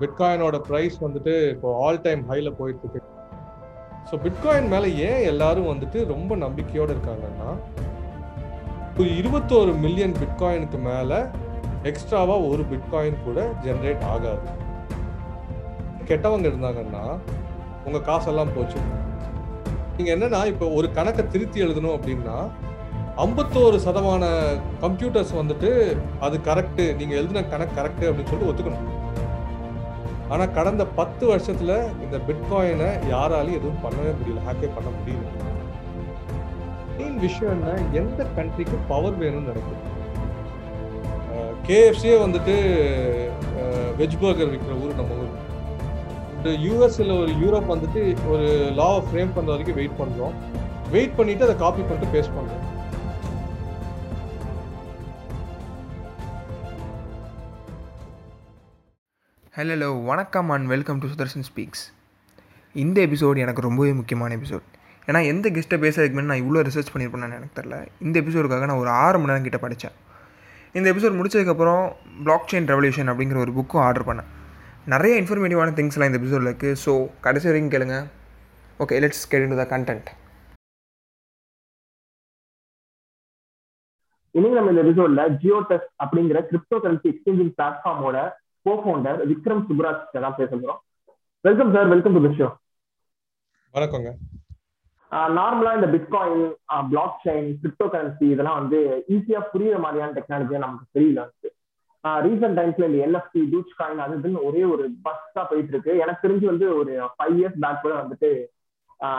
பிட்காயினோட price வந்துட்டு இப்போ all time ஹைல போயிட்டு இருக்கு. ஸோ பிட்காயின் மேலே ஏன் எல்லாரும் வந்துட்டு ரொம்ப நம்பிக்கையோடு இருக்காங்கன்னா இப்போ இருபத்தோரு மில்லியன் பிட்காயினுக்கு மேலே எக்ஸ்ட்ராவாக ஒரு பிட்காயின் கூட ஜென்ரேட் ஆகாது. கெட்டவங்க இருந்தாங்கன்னா உங்கள் காசெல்லாம் போச்சு. நீங்கள் என்னன்னா இப்போ ஒரு கணக்கை திருத்தி எழுதணும் அப்படின்னா ஐம்பத்தோரு சதமான கம்ப்யூட்டர்ஸ் வந்துட்டு அது கரெக்டு நீங்கள் எழுதின கணக்கு கரெக்டு அப்படின்னு சொல்லிட்டு ஒத்துக்கணும். ஆனால் கடந்த பத்து வருஷத்தில் இந்த பிட்காயினை யாராலையும் எதுவும் பண்ணவே முடியல. ஹேக்கே பண்ண முடியல. மெயின் விஷயம் என்ன? எந்த கண்ட்ரிக்கு பவர் வேணும்னு நினைக்கிறேன் கேஎஃப்சியே வந்துட்டு வெஜ் பர்கர் விற்கிற ஊர் நம்ம ஊர். யூஎஸ்ல ஒரு யூரோப் வந்துட்டு ஒரு லா ஃப்ரேம் பண்ணுற வரைக்கும் வெயிட் பண்ணுறோம் வெயிட் பண்ணிட்டு அதை காப்பி பண்ணிட்டு பேஸ்ட் பண்ணுறோம் ஹலோ வணக்கம் and welcome to Sudarshan speaks இந்த எபிசோடு எனக்கு ரொம்பவே முக்கியமான எபிசோட் ஏன்னா எந்த கெஸ்ட்டை பேசுறதுக்கு முன்னாடி நான் இவ்வளோ ரிசர்ச் பண்ணியிருப்பேன்னு எனக்கு தெரில இந்த எபிசோடுக்காக நான் ஒரு ஆறு மணி நேரம் கிட்ட படித்தேன். இந்த எபிசோட் முடிச்சதுக்கப்புறம் பிளாக் செயின் ரெவல்யூஷன் அப்படிங்கிற ஒரு புக்கும் ஆர்டர் பண்ணேன். நிறைய இன்ஃபர்மேட்டிவான திங்ஸ்லாம் இந்த எபிசோடில் இருக்குது ஸோ கடைசி வரைக்கும் கேளுங்க. Okay let's get to the content இன்னைக்கு நம்ம இந்த எபிசோட்ல ஜியோ டெஸ்ட் அப்படிங்கிற கிரிப்டோ கரன்சி எக்ஸ்சேஞ்சிங் பிளாட்ஃபார்மோட கோ ஃபவுண்டர் விக்ரம் சுப்ராஜ் தான் பேச போறோம் welcome sir welcome to show வணக்கங்க. நார்மலா இந்த bitcoin block chain crypto currency இதெல்லாம் வந்து ஈஸியா புரியுற மாதிரியான டெக்னாலஜியா நமக்கு தெரியல ரீசெண்ட் டைம்ஸ்ல இந்த என்எஃப்டி டூச் காயின் அது இதுன்னு ஒரே ஒரு பஸ் தான் போயிட்டு இருக்கு எனக்கு தெரிஞ்சு வந்து ஒரு ஃபைவ் இயர்ஸ் பேக் கூட வந்துட்டு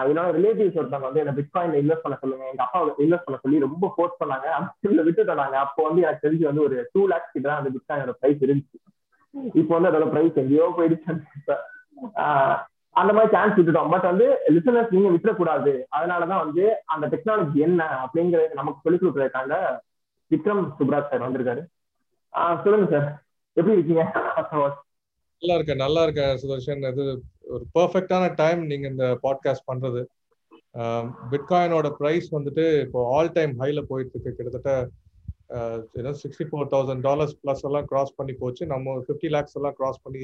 என்னோட ரிலேட்டிவ்ஸ் ஒருத்தவங்க வந்து என்ன பிட்காயின்ல இன்வெஸ்ட் பண்ண சொல்லுங்க எங்க அப்பா இன்வெஸ்ட் பண்ண சொல்லி ரொம்ப ஃபோர்ஸ் பண்ணாங்க. அந்த விட்டுட்டாங்க அப்போ வந்து எனக்கு தெரிஞ்சு வந்து ஒரு டூ லேக்ஸ் கிட்ட தான் அந்த பிட்காயினோட பிரைஸ் இருந்துச்சு. இப்போ வந்து அதோட பிரைஸ் எங்கேயோ போயிடுச்சு. அந்த மாதிரி சான்ஸ் விட்டுட்டோம். பட் வந்து லிசனர்ஸ் நீங்க விட்டுறக்கூடாது. அதனாலதான் வந்து அந்த டெக்னாலஜி என்ன அப்படிங்கறது நமக்கு சொல்லிக் கொடுக்கறதுக்காக விக்ரம் சுப்ராஜ் சார் வந்திருக்காரு. சொல்லுங்க சார். எப்படி இருக்கீங்க? நல்லா இருக்க நல்லா இருக்க சுதர்ஷன். இது ஒரு பர்ஃபெக்டான டைம் நீங்க இந்த பாட்காஸ்ட் பண்றது. பிட்காயினோட ப்ரைஸ் வந்துட்டு இப்போ ஆல் டைம் ஹைல போயிட்டு இருக்கு. கிட்டத்தட்ட ஏன்னா sixty four thousand dollars plus எல்லாம் கிராஸ் பண்ணி போச்சு. நம்ம ஃபிஃப்டி லேக்ஸ் எல்லாம் கிராஸ் பண்ணி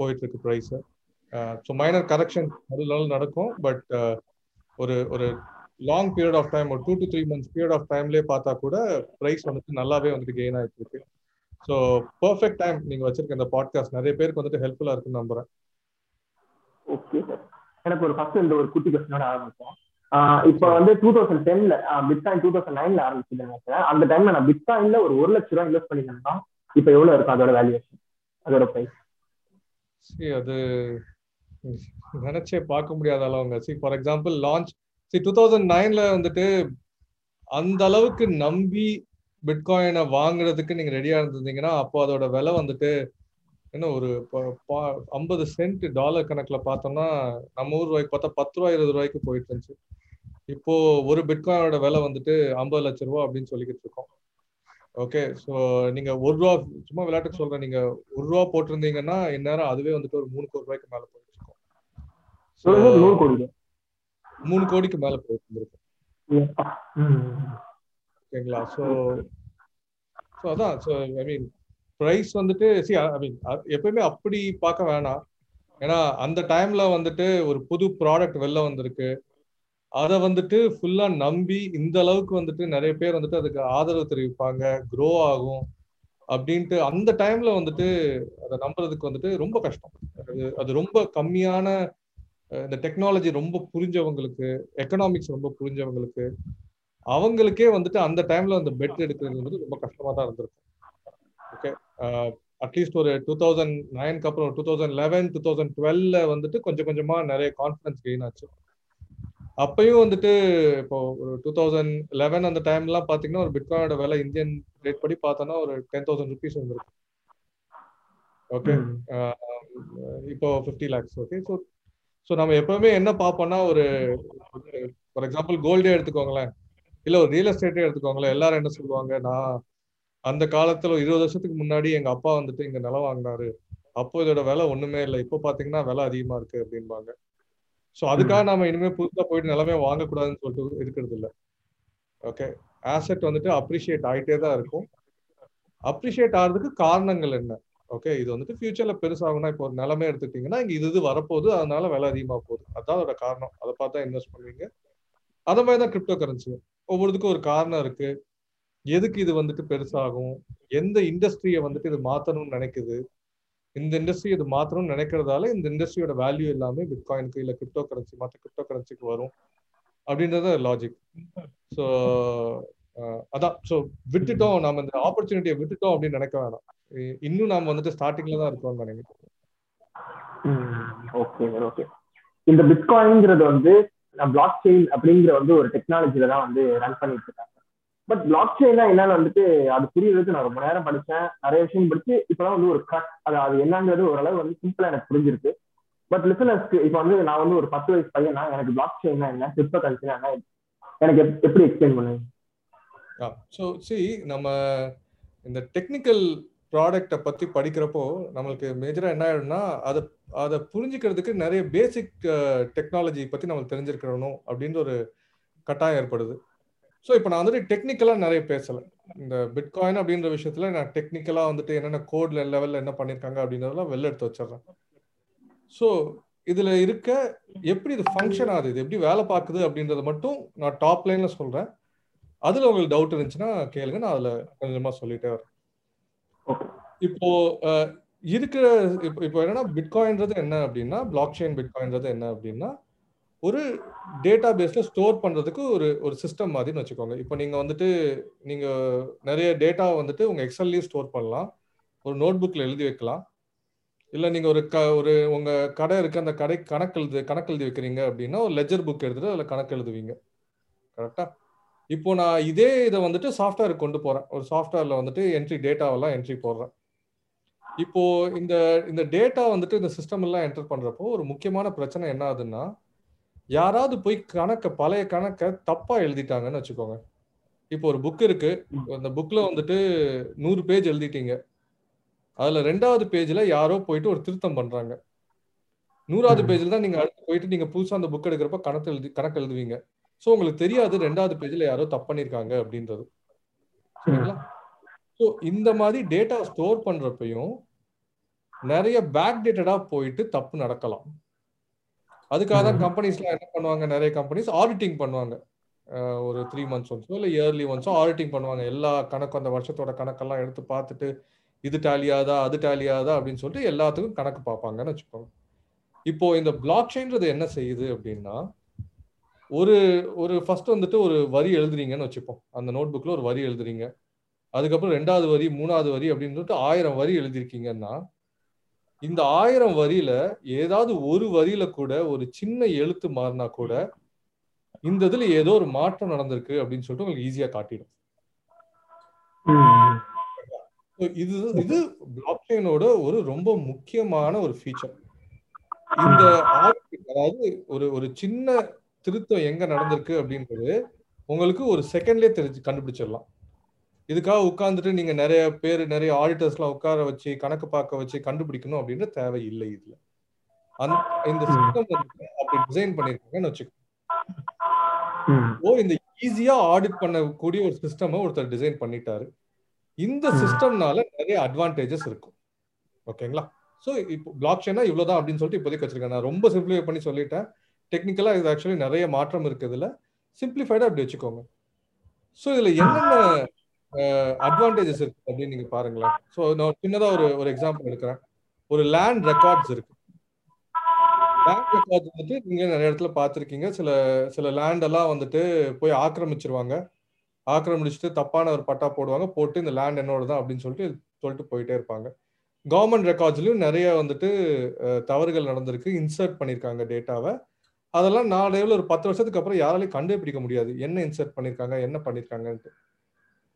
போயிட்டு இருக்கு price so uh, minor correction நடுவில் நடக்கும். பட் uh, ஒரு ஒரு லாங் பீரியட் ஆஃப் டைம் ஒரு two to three months period of டைம்லேயே பார்த்தா கூட ப்ரைஸ் வந்துட்டு நல்லாவே வந்துட்டு கெயின் ஆகிட்டு இருக்கு ஸோ பர்ஃபெக்ட் டைம் நீங்க வச்சிருக்க இந்த பாட்காஸ்ட் நிறைய பேருக்கு வந்துட்டு ஹெல்ப்ஃபுல்லா இருக்குன்னு நம்புறேன். ஓகே சார் எனக்கு ஒரு ஃபர்ஸ்ட் இந்த ஒரு குட்டி கொஸ்டினோட ஆரம்பிச்சோம் இப்போ வந்து டூ தௌசண்ட் டென்ல பிட்காயின் டூ தௌசண்ட் நைன்ல ஆரம்பிச்சது அந்த டைம்ல நான் பிட்காயின்ல ஒரு ஒரு லட்ச ரூபாய் இன்வெஸ்ட் பண்ணிருந்தேன்னா இப்போ எவ்வளவு இருக்கும் அதோட வேல்யூஷன் அதோட பிரைஸ் சரி அது நினைச்சே பார்க்க முடியாத அளவுங்க. See for example launch see two thousand நைன்ல வந்துட்டு அந்த அளவுக்கு நம்பி பிட்காயினை வாங்குறதுக்கு நீங்க ரெடியா இருந்திருந்தீங்கன்னா அப்போ அதோட விலை வந்துட்டு என்ன ஒரு ஐம்பது சென்ட் டாலர் கணக்குல பார்த்தோம்னா நம்ம ஊர் ரூபாய்க்கு பார்த்தா பத்து ரூபாய் இருபது ரூபாய்க்கு போயிட்டு இருந்துச்சு. இப்போ ஒரு பிட்காயினோட விலை வந்துட்டு ஐம்பது லட்ச ரூபா அப்படின்னு சொல்லிக்கிட்டு இருக்கோம். ஓகே ஸோ நீங்க ஒரு ரூபா சும்மா விளையாட்டுக்கு சொல்றேன். நீங்க ஒரு ரூபா போட்டிருந்தீங்கன்னா இந்நேரம் அதுவே வந்துட்டு ஒரு மூணு கோடி ரூபாய்க்கு மேல போயிட்டு இருக்கும் மூணு கோடிக்கு மேல போயிட்டு இருந்திருக்கும் ஓகேங்களா? ஸோ ஸோ அதான். ஸோ ஐ மீன் ப்ரைஸ் வந்துட்டு சி ஐ மீன் எப்பயுமே அப்படி பார்க்க வேணாம். ஏன்னா அந்த டைம்ல வந்துட்டு ஒரு புது ப்ராடக்ட் வெளில வந்திருக்கு. அதை வந்துட்டு ஃபுல்லா நம்பி இந்த அளவுக்கு வந்துட்டு நிறைய பேர் வந்துட்டு அதுக்கு ஆதரவு தெரிவிப்பாங்க க்ரோ ஆகும் அப்படின்ட்டு அந்த டைம்ல வந்துட்டு அதை நம்புறதுக்கு வந்துட்டு ரொம்ப கஷ்டம். அது அது ரொம்ப கம்மியான இந்த டெக்னாலஜி ரொம்ப புரிஞ்சவங்களுக்கு எக்கனாமிக்ஸ் ரொம்ப புரிஞ்சவங்களுக்கு அவங்களுக்கே வந்துட்டு அந்த டைம்ல அந்த பெட் எடுக்கிறது வந்து ரொம்ப கஷ்டமா தான் இருந்திருக்கும் ஓகே அட்லீஸ்ட் ஒரு டூ தௌசண்ட் நைனுக்கு அப்புறம் two thousand eleven two thousand டுவெல்ல வந்துட்டு கொஞ்சம் கொஞ்சமா நிறைய கான்ஃபிடன்ஸ் கெயின் ஆச்சு. அப்பயும் வந்துட்டு இப்போ ஒரு டூ தௌசண்ட் லெவன் அந்த டைம்லாம் பாத்தீங்கன்னா ஒரு பிட்காயினோட விலை இந்தியன் ரேட் படி பார்த்தோன்னா ஒரு டென் தௌசண்ட் ருபீஸ் வந்துருக்கு ஓகே இப்போ fifty lakhs okay so so நம்ம எப்பவுமே என்ன பார்ப்போம்னா ஒரு ஃபார் எக்ஸாம்பிள் கோல்டே எடுத்துக்கோங்களேன். இல்ல ஒரு ரியல் எஸ்டேட்டே எடுத்துக்கோங்களேன். எல்லாரும் என்ன சொல்லுவாங்க நான் அந்த காலத்துல இருபது வருஷத்துக்கு முன்னாடி எங்க அப்பா வந்துட்டு இங்க நிலம் வாங்கினாரு. அப்போ இதோட விலை ஒண்ணுமே இல்லை. இப்போ பாத்தீங்கன்னா விலை அதிகமா இருக்கு அப்படின்பாங்க ஸோ அதுக்காக நாம இனிமே புதுசா போயிட்டு நிலமே வாங்கக்கூடாதுன்னு சொல்லிட்டு இருக்கிறது இல்லை. ஓகே ஆசெட் வந்துட்டு அப்ரிஷியேட் ஆகிட்டே தான் இருக்கும். அப்ரிஷியேட் ஆகிறதுக்கு காரணங்கள் என்ன? ஓகே இது வந்துட்டு ஃபியூச்சர்ல பெருசாகும்னா இப்போ ஒரு நிலமே எடுத்துக்கிட்டீங்கன்னா இங்க இது இது வரப்போகுது அதனால விலை அதிகமா போகுது. அதான் அதோட காரணம். அதை பார்த்து இன்வெஸ்ட் பண்ணுவீங்க அத மாதிரி தான் கிரிப்டோ கரன்சி ஒவ்வொருத்துக்கும் ஒரு காரணம் இருக்கு. எதுக்கு இது வந்துட்டு பெருசாகும்? எந்த இண்டஸ்ட்ரியை வந்துட்டு இது மாத்தணும்னு நினைக்குது? இந்த இண்டஸ்ட்ரி இது மாத்தணும்னு நினைக்கிறதால இந்த இண்டஸ்ட்ரியோட வேல்யூ எல்லாமே பிட்காயினுக்கு இல்ல கிரிப்டோ கரன்சி மற்ற கிரிப்டோ கரன்சிக்கு வரும் அப்படின்றது லாஜிக் ஸோ அதான். ஸோ விட்டுட்டோம். நம்ம இந்த ஆப்பர்ச்சுனிட்டியை விட்டுட்டோம் அப்படின்னு நினைக்க வேணாம். இன்னும் நாம வந்துட்டு ஸ்டார்டிங்ல தான் இருக்கோம்னு நினைக்கிறேன். ஓகே ஓகே இந்த பிட்காயின்ங்கிறது வந்து பிளாக் செயின் அப்படிங்கிற வந்து ஒரு டெக்னாலஜில தான் வந்து ரன் பண்ணிட்டு இருக்காங்க. பட் பிளாக் செயின்னா என்னன்னு வந்துட்டு அது புரியறதுக்கு நான் ரொம்ப நேரம் படிச்சேன். நிறைய விஷயம் படிச்சு இப்பதான் வந்து ஒரு கட் அது அது என்னங்கிறது ஓரளவு வந்து சிம்பிளா எனக்கு புரிஞ்சிருக்கு. பட் லிசனர்ஸ்க்கு இப்போ வந்து நான் வந்து ஒரு பத்து வயசு பையனா எனக்கு பிளாக் செயின்னா என்ன கிரிப்டோ கரன்சினா என்ன எனக்கு எப்- எப்படி எக்ஸ்பிளைன் பண்ணுங்க ஸோ சி நம்ம இந்த டெக்னிக்கல் ப்ராடக்டை பத்தி படிக்கிறப்போ நம்மளுக்கு மேஜரா என்ன ஆயிடும்னா அதை அதை புரிஞ்சுக்கிறதுக்கு நிறைய பேசிக் டெக்னாலஜி பத்தி நம்மளுக்கு தெரிஞ்சிருக்கணும் அப்படின்ற ஒரு கட்டாயம் ஏற்படுது. ஸோ இப்போ நான் வந்துட்டு டெக்னிக்கலா நிறைய பேசல. இந்த பிட்காயின் அப்படின்ற விஷயத்துல நான் டெக்னிக்கலா வந்துட்டு என்னென்ன கோட்ல லெவல்ல என்ன பண்ணிருக்காங்க அப்படின்றதெல்லாம் வெளில எடுத்து வச்சிடுறேன். ஸோ இதுல இருக்க எப்படி இது ஃபங்க்ஷன் ஆகுது இது எப்படி வேலை பார்க்குது அப்படின்றத மட்டும் நான் டாப் லைன்ல சொல்றேன். அதுல உங்களுக்கு டவுட் இருந்துச்சுன்னா கேளுங்க நான் அதுல கொஞ்சமா சொல்லிட்டே வரேன். இப்போ இருக்கிற இப்போ இப்போ என்னன்னா பிட்காயின்றது என்ன அப்படின்னா பிளாக் செயின் பிட்காயின்றது என்ன அப்படின்னா ஒரு டேட்டா பேஸில் ஸ்டோர் பண்ணுறதுக்கு ஒரு ஒரு சிஸ்டம் மாதிரின்னு வச்சுக்கோங்க. இப்போ நீங்கள் வந்துட்டு நீங்கள் நிறைய டேட்டா வந்துட்டு உங்கள் எக்ஸல்லையும் ஸ்டோர் பண்ணலாம். ஒரு நோட் புக்கில் எழுதி வைக்கலாம். இல்லை நீங்கள் ஒரு க ஒரு உங்கள் கடை இருக்கு அந்த கடை கணக்கு எழுது கணக்கு எழுதி வைக்கிறீங்க அப்படின்னா ஒரு லெஜர் புக் எடுத்துகிட்டு அதில் கணக்கு எழுதுவீங்க. கரெக்டாக இப்போ நான் இதே இதை வந்துட்டு சாஃப்ட்வேருக்கு கொண்டு போகிறேன் ஒரு சாஃப்ட்வேரில் வந்துட்டு என்ட்ரி டேட்டாவெல்லாம் என்ட்ரி போடுறேன். இப்போ இந்த இந்த டேட்டா வந்துட்டு இந்த சிஸ்டம் எல்லாம் என்டர் பண்ணுறப்போ ஒரு முக்கியமான பிரச்சனை என்ன ஆகுதுன்னா யாராவது போய் கணக்க பழைய கணக்கை தப்பா எழுதிட்டாங்கன்னு வச்சுக்கோங்க. இப்போ ஒரு புக் இருக்கு. அந்த புக்ல வந்துட்டு நூறு பேஜ் எழுதிட்டீங்க. அதுல ரெண்டாவது பேஜ்ல யாரோ போயிட்டு ஒரு திருத்தம் பண்றாங்க. நூறாவது பேஜ்ல தான் நீங்க அடுத்து போயிட்டு நீங்க புதுசா அந்த புக் எடுக்கிறப்ப கணக்கு எழுதி கணக்கு எழுதுவீங்க. ஸோ உங்களுக்கு தெரியாது ரெண்டாவது பேஜ்ல யாரோ தப்பு பண்ணிருக்காங்க அப்படின்றது. சரிங்களா? ஸோ இந்த மாதிரி டேட்டா ஸ்டோர் பண்றப்பையும் நிறைய பேக் டேட்டடா போயிட்டு தப்பு நடக்கலாம். அதுக்காக தான் கம்பெனிஸ்லாம் என்ன பண்ணுவாங்க? நிறைய கம்பெனிஸ் ஆடிட்டிங் பண்ணுவாங்க. ஒரு த்ரீ மந்த்ஸ் ஒன்ஸோ இல்லை இயர்லி ஒன்ஸோ ஆடிட்டிங் பண்ணுவாங்க. எல்லா கணக்கும் அந்த வருஷத்தோட கணக்கெல்லாம் எடுத்து பார்த்துட்டு இது டேலியாதா அது டேலியாதா அப்படின்னு சொல்லிட்டு எல்லாத்துக்கும் கணக்கு பார்ப்பாங்கன்னு வச்சுக்கோங்க. இப்போ இந்த பிளாக் செயின்றது என்ன செய்யுது அப்படின்னா ஒரு ஒரு ஃபர்ஸ்ட் வந்துட்டு ஒரு வரி எழுதுறீங்கன்னு வச்சுப்போம். அந்த நோட் புக்ல ஒரு வரி எழுதுறீங்க. அதுக்கப்புறம் ரெண்டாவது வரி மூணாவது வரி அப்படின்னு சொல்லிட்டு ஆயிரம் வரி எழுதிருக்கீங்கன்னா இந்த ஆயிரம் வரியில ஏதாவது ஒரு வரியில கூட ஒரு சின்ன எழுத்து மாறினா கூட இந்த இதுல ஏதோ ஒரு மாற்றம் நடந்திருக்கு அப்படின்னு சொல்லிட்டு உங்களுக்கு ஈஸியா காட்டிடும். இது இது பிளாக் செயினோட ஒரு ரொம்ப முக்கியமான ஒரு ஃபீச்சர் இந்த அதாவது ஒரு ஒரு சின்ன திருத்தம் எங்க நடந்திருக்கு அப்படின்றது உங்களுக்கு ஒரு செகண்ட்லயே தெரிஞ்சு கண்டுபிடிச்சிடலாம். இதுக்காக உட்கார்ந்துட்டு நீங்க நிறைய பேர் நிறைய ஆடிட்டர்ஸ்லாம் உட்கார வச்சு கணக்கு பார்க்க வச்சு கண்டுபிடிக்கணும் அப்படின்ற தேவை இல்லை இதுல. அந்த இந்த சிஸ்டம் அப்படி டிசைன் பண்ணிருக்காங்கன்னு வச்சுக்கோ. ஓ இந்த ஈஸியா ஆடிட் பண்ணக்கூடிய ஒரு சிஸ்டம் ஒருத்தர் டிசைன் பண்ணிட்டாரு. இந்த சிஸ்டம்னால நிறைய அட்வான்டேஜஸ் இருக்கும். ஓகேங்களா? ஸோ இப்போ பிளாக் செயினா இவ்வளவுதான் அப்படின்னு சொல்லிட்டு இப்போதைக்கு வச்சிருக்கேன். நான் ரொம்ப சிம்பிளிஃபை பண்ணி சொல்லிட்டேன். டெக்னிக்கலா இது ஆக்சுவலி நிறைய மாற்றம் இருக்கு இதுல. சிம்பிளிஃபைடா அப்படி வச்சுக்கோங்க. ஸோ இதுல என்னென்ன அட்வான்டேஜஸ் இருக்கு அப்படின்னு நீங்க பாருங்களேன். ஸோ நான் சின்னதா ஒரு ஒரு எக்ஸாம்பிள் எடுக்கிறேன். ஒரு லேண்ட் ரெக்கார்ட்ஸ் இருக்கு. லேண்ட் ரெக்கார்ட்ஸ் வந்துட்டு நீங்க நிறைய இடத்துல பார்த்துருக்கீங்க. சில சில லேண்ட் எல்லாம் வந்துட்டு போய் ஆக்கிரமிச்சிருவாங்க. ஆக்கிரமிச்சுட்டு தப்பான ஒரு பட்டா போடுவாங்க. போட்டு இந்த லேண்ட் என்னோட தான் அப்படின்னு சொல்லிட்டு சொல்லிட்டு போயிட்டே இருப்பாங்க. கவர்மெண்ட் ரெக்கார்ட்ஸ்லயும் நிறைய வந்துட்டு தவறுகள் நடந்திருக்கு. இன்சர்ட் பண்ணியிருக்காங்க டேட்டாவை அதெல்லாம் நாளையில ஒரு பத்து வருஷத்துக்கு அப்புறம் யாராலையும் கண்டுபிடிக்க முடியாது. என்ன இன்சர்ட் பண்ணியிருக்காங்க என்ன பண்ணியிருக்காங்கன்ட்டு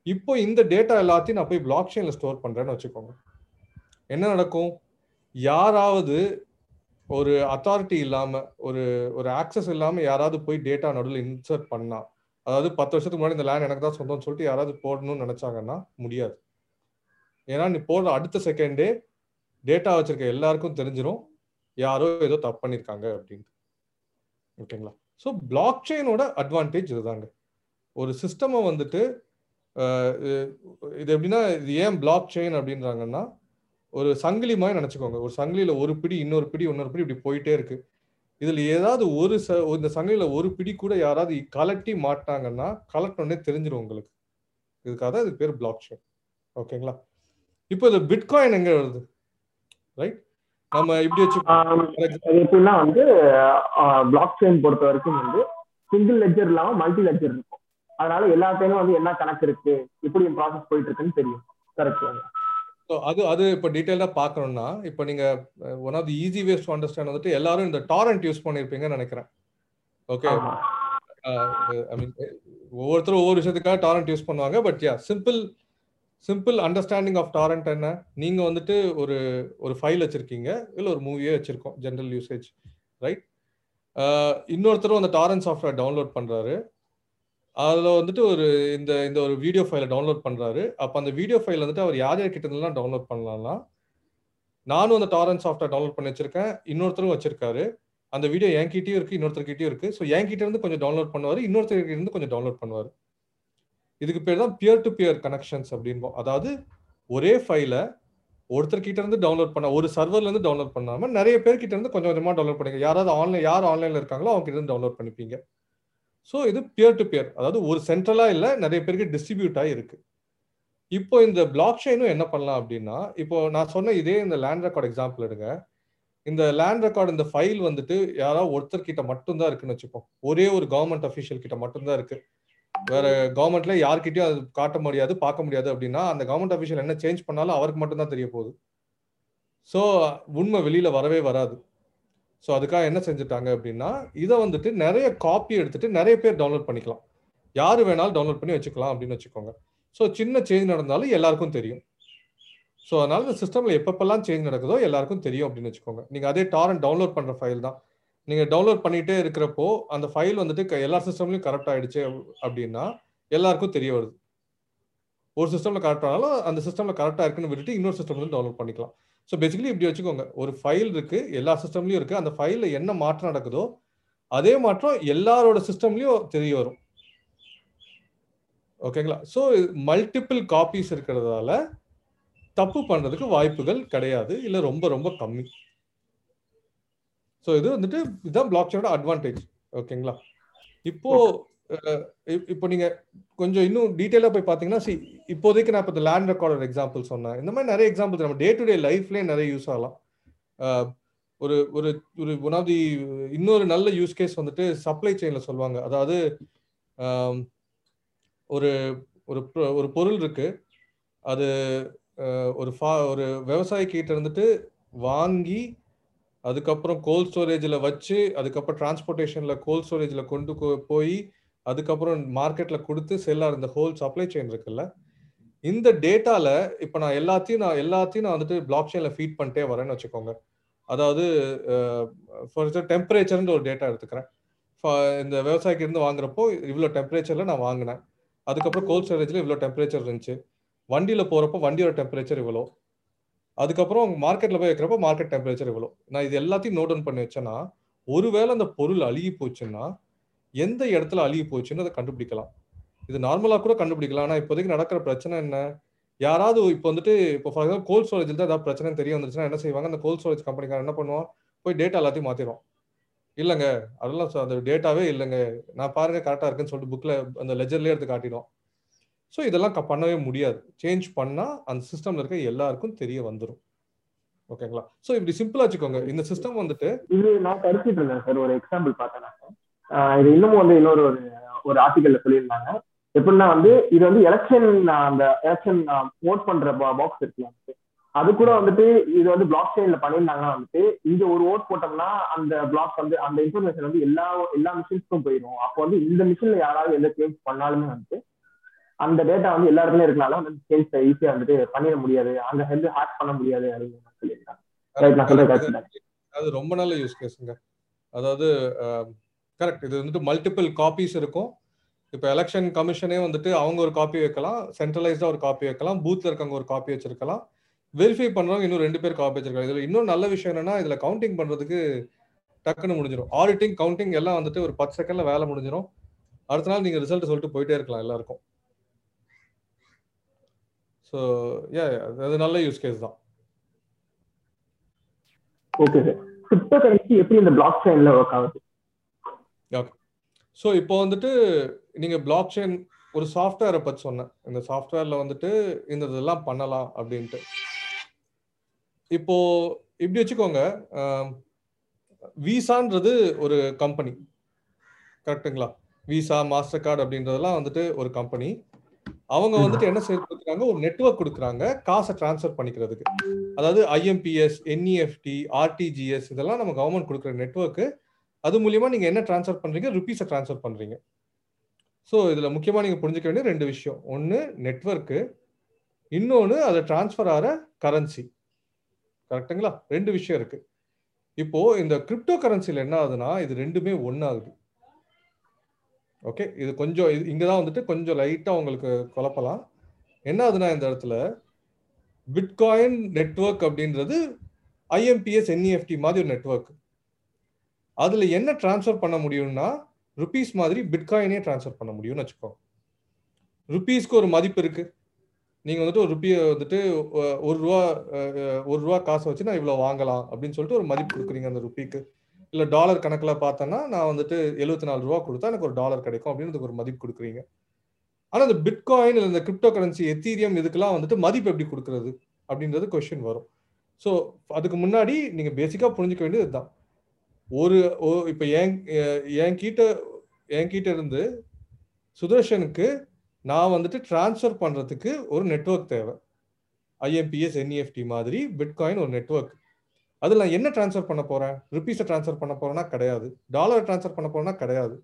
இப்போ இந்த டேட்டா எல்லாத்தையும் நான் போய் பிளாக் செயின்ல ஸ்டோர் பண்றேன்னு வச்சுக்கோங்க. என்ன நடக்கும்? யாராவது ஒரு அத்தாரிட்டி இல்லாம ஒரு ஒரு ஆக்சஸ் இல்லாம யாராவது போய் டேட்டா நடுவில் இன்சர்ட் பண்ணா அதாவது பத்து வருஷத்துக்கு முன்னாடி இந்த லேண்ட் எனக்கு தான் சொந்தம்னு சொல்லிட்டு யாராவது போடணும்னு நினைச்சாங்கன்னா முடியாது. ஏன்னா நீ போடுற அடுத்த செகண்டே டேட்டா வச்சிருக்க எல்லாருக்கும் தெரிஞ்சிடும் யாரோ ஏதோ தப்பு பண்ணியிருக்காங்க அப்படின்ட்டு. ஓகேங்களா ஸோ பிளாக் செயினோட அட்வான்டேஜ் இதுதாங்க. ஒரு சிஸ்டமை வந்துட்டு இது எப்படின்னா இது ஏன் பிளாக் செயின் அப்படின்றாங்கன்னா ஒரு சங்கிலி மாதிரி நினச்சிக்கோங்க. ஒரு சங்கிலியில் ஒரு பிடி இன்னொரு பிடி இன்னொரு பிடி இப்படி போயிட்டே இருக்கு. இதில் ஏதாவது ஒரு ச இந்த சங்கிலியில் ஒரு பிடி கூட யாராவது கலட்டி மாட்டாங்கன்னா கலட்டினே தெரிஞ்சிடும் உங்களுக்கு. இதுக்காக தான் இது பேர் பிளாக் செயின் ஓகேங்களா? இப்போ இந்த பிட்காயின் எங்கே வருது? ரைட் நம்ம இப்படி வச்சு எப்படின்னா வந்து பிளாக் செயின் பொறுத்த வரைக்கும் வந்து சிங்கிள் லெஜர் இல்லாமல் மல்டி லெஜர் இருக்கும். அதனால எல்லாத்தையும் வந்து என்ன கணக்கு இருக்கு? எப்படி ப்ராசஸ் போயிட்டு இருக்குன்னு தெரியும். கரெக்ட் ஸோ அது அது இப்போ டீட்டெயிலாக பார்க்கணும்னா இப்போ நீங்கள் one of the easy ways to understand வந்துட்டு எல்லாரும் இந்த டாரண்ட் யூஸ் பண்ணியிருப்பீங்கன்னு நினைக்கிறேன். ஓகே ஐ மீன் ஒவ்வொருத்தரும் ஒவ்வொரு விஷயத்துக்காக டாரண்ட் யூஸ் பண்ணுவாங்க but yeah simple simple understanding of torrent என்ன? நீங்கள் வந்துட்டு ஒரு ஒரு ஃபைல் வச்சுருக்கீங்க இல்லை ஒரு மூவியே வச்சுருக்கோம் ஜென்ரல் யூசேஜ் ரைட் இன்னொருத்தரும் அந்த டாரண்ட் சாஃப்ட்வேர் டவுன்லோட் பண்ணுறாரு அதில் வந்துட்டு ஒரு இந்த இந்த ஒரு வீடியோ ஃபைலை டவுன்லோட் பண்ணுறாரு அப்போ அந்த வீடியோ ஃபைல் வந்துட்டு அவர் யார் யார் கிட்ட இருந்தெல்லாம் டவுன்லோட் பண்ணலாம்னா நானும் அந்த டாரன் சாஃப்ட்வேர் டவுன்லோட் பண்ணி வச்சிருக்கேன். இன்னொருத்தரும் வச்சிருக்காரு. அந்த வீடியோ என்கிட்டயும் இருக்கு இன்னொருத்தர்கிட்டயும் இருக்கு. ஸோ என்கிட்ட இருந்து கொஞ்சம் டவுன்லோட் பண்ணுவார் இன்னொருத்தர்கிட்ட இருந்து கொஞ்சம் டவுன்லோட் பண்ணுவார். இதுக்கு பேர் தான் பியர் டு பியர் கனெக்ஷன்ஸ் அப்படின்போம். அதாவது ஒரே ஃபைலை ஒருத்தர்கிட்ட இருந்து டவுன்லோட் பண்ண ஒரு சர்வர்ல இருந்து டவுன்லோட் பண்ணாம நிறைய பேர்கிட்ட இருந்து கொஞ்சம் கொஞ்சமா டவுன்லோட் பண்ணிங்க யாராவது ஆன்லைன் யார் ஆன்லைன்ல இருக்காங்களோ அவங்க கிட்ட இருந்து டவுன்லோட் பண்ணிப்பீங்க. ஸோ இது பியர் டு பியர் அதாவது ஒரு சென்ட்ரலாக இல்லை நிறைய பேருக்கு டிஸ்ட்ரிபியூட் ஆகி இருக்கு இப்போ இந்த பிளாக் செயினும் என்ன பண்ணலாம் அப்படின்னா இப்போ நான் சொன்ன இதே இந்த லேண்ட் ரெக்கார்ட் எக்ஸாம்பிள் எடுங்க. இந்த லேண்ட் ரெக்கார்டு இந்த ஃபைல் வந்துட்டு யாராவது ஒருத்தர் கிட்ட மட்டும்தான் இருக்குன்னு வச்சுப்போம். ஒரே ஒரு கவர்மெண்ட் அஃபீஷியல் கிட்ட மட்டும்தான் இருக்கு. வேற கவர்மெண்ட்ல யார்கிட்டயும் அது காட்ட முடியாது பார்க்க முடியாது அப்படின்னா அந்த கவர்மெண்ட் அஃபீஷியல் என்ன சேஞ்ச் பண்ணாலும் அவருக்கு மட்டும்தான் தெரிய போகுது. ஸோ உண்மை வெளியில வரவே வராது. ஸோ அதுக்காக என்ன செஞ்சுட்டாங்க அப்படின்னா இதை வந்துட்டு நிறைய காப்பி எடுத்துட்டு நிறைய பேர் டவுன்லோட் பண்ணிக்கலாம். யார் வேணாலும் டவுன்லோட் பண்ணி வச்சுக்கலாம் அப்படின்னு வச்சுக்கோங்க. ஸோ சின்ன சேஞ்ச் நடந்தாலும் எல்லாருக்கும் தெரியும். ஸோ அதனால இந்த சிஸ்டமில் எப்பப்பெல்லாம் சேஞ்ச் நடக்குதோ எல்லாருக்கும் தெரியும் அப்படின்னு வச்சுக்கோங்க. நீங்கள் அதே டாரன் டவுன்லோட் பண்ணுற ஃபைல் தான். நீங்கள் டவுன்லோட் பண்ணிகிட்டே இருக்கிறப்போ அந்த ஃபைல் வந்துட்டு எல்லா சிஸ்டம்லையும் கரெக்ட் ஆகிடுச்சு அப்படின்னா எல்லாருக்கும் தெரிய வருது. ஒரு சிஸ்டமில் கரெக்ட் ஆனாலும் அந்த சிஸ்டமில் கரெக்டாக இருக்குன்னு விட்டுட்டு இன்னொரு சிஸ்டம் வந்து டவுன்லோட் பண்ணிக்கலாம். ஸோ பேசிக்கலி இப்படி வச்சுக்கோங்க. ஒரு ஃபைல் இருக்கு எல்லா சிஸ்டம்லயும் இருக்கு. அந்த ஃபைல்ல என்ன மாற்றம் நடக்குதோ அதே மாற்றம் எல்லாரோட சிஸ்டம்லயும் தெரிய வரும். ஓகேங்களா ஸோ மல்டிபிள் காப்பீஸ் இருக்கிறதால தப்பு பண்றதுக்கு வாய்ப்புகள் கிடையாது. இல்லை ரொம்ப ரொம்ப கம்மி. ஸோ இது வந்துட்டு இதுதான் பிளாக் செயினோட அட்வான்டேஜ் ஓகேங்களா இப்போ இப்போ நீங்க கொஞ்சம் இன்னும் டீட்டெயிலாக போய் பார்த்தீங்கன்னா சி இப்போதைக்கு நான் இப்போ இந்த லேண்ட் ரெக்கார்டர் எக்ஸாம்பிள் சொன்னேன். இந்த மாதிரி நிறைய எக்ஸாம்பிள்ஸ் நம்ம டே டு டே லைஃப்லேயே நிறைய யூஸ் ஆகலாம். ஒரு ஒரு ஒரு ஒன் ஆஃப் தி இன்னொரு நல்ல யூஸ் கேஸ் வந்துட்டு சப்ளை செயின்ல சொல்லுவாங்க. அதாவது ஒரு ஒரு ஒரு பொருள் இருக்கு. அது ஒரு ஃபா ஒரு விவசாயி கிட்ட இருந்துட்டு வாங்கி அதுக்கப்புறம் கோல்ட் ஸ்டோரேஜில் வச்சு அதுக்கப்புறம் டிரான்ஸ்போர்ட்டேஷனில் கோல்ட் ஸ்டோரேஜில் கொண்டு போய் அதுக்கப்புறம் மார்க்கெட்டில் கொடுத்து செல்லார் இருந்த ஹோல் சப்ளை செயின் இருக்குல்ல இந்த டேட்டாவில் இப்போ நான் எல்லாத்தையும் நான் எல்லாத்தையும் நான் வந்துட்டு பிளாக் செயின்ல ஃபீட் பண்ணிட்டே வரேன்னு வச்சுக்கோங்க. அதாவது ஃபார் எக்ஸாம்பிள் டெம்பரேச்சர்னு ஒரு டேட்டா எடுத்துக்கிறேன். இந்த விவசாயிக்கு இருந்து வாங்குறப்போ இவ்வளோ டெம்பரேச்சர்ல நான் வாங்கினேன். அதுக்கப்புறம் கோல்ட் ஸ்டோரேஜில் இவ்வளோ டெம்பரேச்சர் இருந்துச்சு. வண்டியில் போறப்போ வண்டியோட டெம்பரேச்சர் இவ்வளோ அதுக்கப்புறம் மார்க்கெட்டில் போய் வைக்கிறப்போ மார்க்கெட் டெம்பரேச்சர் இவ்வளோ நான் இது எல்லாத்தையும் நோட் டவுன் பண்ணி வச்சேன்னா ஒருவேளை அந்த பொருள் அழுகி போச்சுன்னா எந்த இடத்துல அழுகி போச்சுன்னு அதை கண்டுபிடிக்கலாம். இது நார்மலாக கூட கண்டுபிடிக்கலாம். ஆனால் இப்போதைக்கு நடக்கிற பிரச்சனை என்ன? யாராவது இப்போ வந்துட்டு இப்போ ஃபார் எக்ஸாம்பிள் கோல்ட் ஸ்டோரேஜில் தான் ஏதாவது பிரச்சனை தெரிய வந்துச்சுன்னா என்ன செய்வாங்க? அந்த கோல்ட் ஸ்டோரேஜ் கம்பெனிக்காரன் என்ன பண்ணுவான்? போய் டேட்டா எல்லாத்தையும் மாற்றிடும் இல்லைங்க. அதெல்லாம் அந்த டேட்டாவே இல்லைங்க. நான் பாருங்க கரெக்டாக இருக்குன்னு சொல்லிட்டு புக்கில் அந்த லெஜர்லேயே எடுத்து காட்டிடும். ஸோ இதெல்லாம் பண்ணவே முடியாது. சேஞ்ச் பண்ணால் அந்த சிஸ்டம்ல இருக்க எல்லாருக்கும் தெரிய வந்துடும் ஓகேங்களா ஸோ இப்படி சிம்பிளா வச்சுக்கோங்க. இந்த சிஸ்டம் வந்துட்டு இது நான் படிச்சுட்டு இருந்தேன் சார் ஒரு எக்ஸாம்பிள் பார்த்தேன் இது இன்னமும் வந்து இன்னொரு ஒரு ஒரு ஆர்டிக்கல்ல சொல்லியிருந்தாங்க. எப்படின்னா வந்து இது வந்து எலெக்ஷன் அந்த எலெக்ஷன் ஓட் பண்ற பாக்ஸ் இருக்குல்ல அது கூட வந்துட்டு இது வந்து பிளாக் செயின்ல பண்ணியிருந்தாங்கன்னா வந்துட்டு இங்க ஒரு ஓட் போட்டோம்னா அந்த பிளாக் வந்து அந்த இன்ஃபர்மேஷன் வந்து எல்லா எல்லா மிஷின்ஸ்க்கும் போயிடும். அப்போ வந்து இந்த மிஷின்ல யாராவது எந்த சேஞ்ச் பண்ணாலுமே வந்துட்டு அந்த டேட்டா வந்து எல்லா இடத்துலயும் இருக்கனால வந்து சேஞ்ச் ஈஸியா வந்துட்டு பண்ணிட முடியாது. அந்த வந்து ஹேக் பண்ண முடியாது அப்படின்னு சொல்லியிருக்காங்க. அது ரொம்ப நல்ல யூஸ் கேஸுங்க அதாவது கரெக்ட் இது வந்துட்டு மல்டிபிள் காப்பீஸ் இருக்கும். இப்போ எலெக்ஷன் கமிஷனே வந்துட்டு அவங்க ஒரு காப்பி வைக்கலாம். சென்ட்ரலைஸ்டா ஒரு காப்பி வைக்கலாம். பூத்ல இருக்கவங்க ஒரு காப்பி வச்சிருக்கலாம். வெரிஃபை பண்றவங்க இன்னும் ரெண்டு பேர் காப்பி வச்சிருக்காங்க. இதுல இன்னும் நல்ல விஷயம் என்னன்னா இதுல கவுண்டிங் பண்றதுக்கு டக்குன்னு முடிஞ்சிடும் ஆடிட்டிங் கவுண்டிங் எல்லாம் வந்துட்டு ஒரு பத்து செகண்ட்ல வேலை முடிஞ்சிடும் அடுத்த நாள் நீங்க ரிசல்ட் சொல்லிட்டு போயிட்டே இருக்கலாம் எல்லாருக்கும். ஸோ ஏ அது நல்ல யூஸ் கேஸ் தான். ஓகே சார் கிரிப்டோ கரன்சி எப்படி இந்த பிளாக் செயின்ல ஒர்க் ஆகுது? ஓகே ஸோ இப்போ வந்துட்டு நீங்கள் பிளாக் செயின் ஒரு சாஃப்ட்வேரை பற்றி சொன்னேன். இந்த சாஃப்ட்வேரில் வந்துட்டு இந்த இதெல்லாம் பண்ணலாம் அப்படின்ட்டு. இப்போ இப்படி வச்சுக்கோங்க விசான்றது ஒரு கம்பெனி கரெக்டுங்களா விசா மாஸ்டர் கார்டு அப்படின்றதெல்லாம் வந்துட்டு ஒரு கம்பெனி அவங்க வந்துட்டு என்ன செய்ய கொடுக்குறாங்க ஒரு நெட்ஒர்க் கொடுக்குறாங்க காசை டிரான்ஸ்ஃபர் பண்ணிக்கிறதுக்கு. அதாவது ஐஎம்பிஎஸ் என்இஎஃப்டி ஆர்டிஜிஎஸ் இதெல்லாம் நம்ம கவர்மெண்ட் கொடுக்குற நெட்ஒர்க்கு அது மூலியமா நீங்க என்ன டிரான்ஸ்ஃபர் பண்றீங்க? ருபீஸை டிரான்ஸ்ஃபர் பண்றீங்க. ஸோ இதுல முக்கியமா நீங்க புரிஞ்சுக்க வேண்டிய ரெண்டு விஷயம். ஒன்னு நெட்ஒர்க்கு இன்னொன்று அதை டிரான்ஸ்ஃபர் ஆகிற கரன்சி கரெக்டுங்களா? ரெண்டு விஷயம் இருக்கு. இப்போ இந்த கிரிப்டோ கரன்சியில் என்ன ஆகுதுன்னா இது ரெண்டுமே ஒன்னாகுது ஓகே இது கொஞ்சம் இது இங்கதான் வந்துட்டு கொஞ்சம் லைட்டாக உங்களுக்கு குழப்பலாம். என்ன ஆகுதுன்னா இந்த இடத்துல பிட்காயின் நெட்ஒர்க் அப்படின்றது ஐஎம்பிஎஸ் என்இஎஃப்டி மாதிரி ஒரு நெட்ஒர்க் அதுல என்ன டிரான்ஸ்ஃபர் பண்ண முடியும்னா ருபீஸ் மாதிரி பிட்காயினே டிரான்ஸ்ஃபர் பண்ண முடியும்னு வச்சுக்கோ. ருபீஸ்க்கு ஒரு மதிப்பு இருக்கு. நீங்க வந்துட்டு ஒரு ருப்பியை வந்துட்டு ஒரு ரூபா ஒரு ரூபா காசை வச்சு நான் இவ்வளவு வாங்கலாம் அப்படின்னு சொல்லிட்டு ஒரு மதிப்பு கொடுக்குறீங்க அந்த ருப்பிக்கு இல்ல டாலர் கணக்குல பார்த்தோன்னா நான் வந்துட்டு எழுபத்தி நாலு ரூபா கொடுத்தா எனக்கு ஒரு டாலர் கிடைக்கும் அப்படின்னு ஒரு மதிப்பு கொடுக்குறீங்க. ஆனா இந்த பிட்காயின் இல்லை இந்த கிரிப்டோ கரன்சி எத்தீரியம் இதுக்கெல்லாம் வந்துட்டு மதிப்பு எப்படி கொடுக்கறது அப்படின்றது கொஸ்டின் வரும். ஸோ அதுக்கு முன்னாடி நீங்க பேசிக்கா புரிஞ்சுக்க வேண்டியது இதுதான் ஒரு இப்போ என் என்கிட்ட என்கிட்ட இருந்து சுதர்ஷனுக்கு நான் வந்துட்டு டிரான்ஸ்ஃபர் பண்ணுறதுக்கு ஒரு நெட்ஒர்க் தேவை. ஐஎம்பிஎஸ் என்இஎஃப்டி மாதிரி பிட்காயின் ஒரு நெட்ஒர்க் அதில் நான் என்ன டிரான்ஸ்ஃபர் பண்ண போகிறேன் ருபீஸை டிரான்ஸ்ஃபர் பண்ண போகிறேன்னா கிடையாது. டாலரை டிரான்ஸ்ஃபர் பண்ண போகிறேன்னா கிடையாது.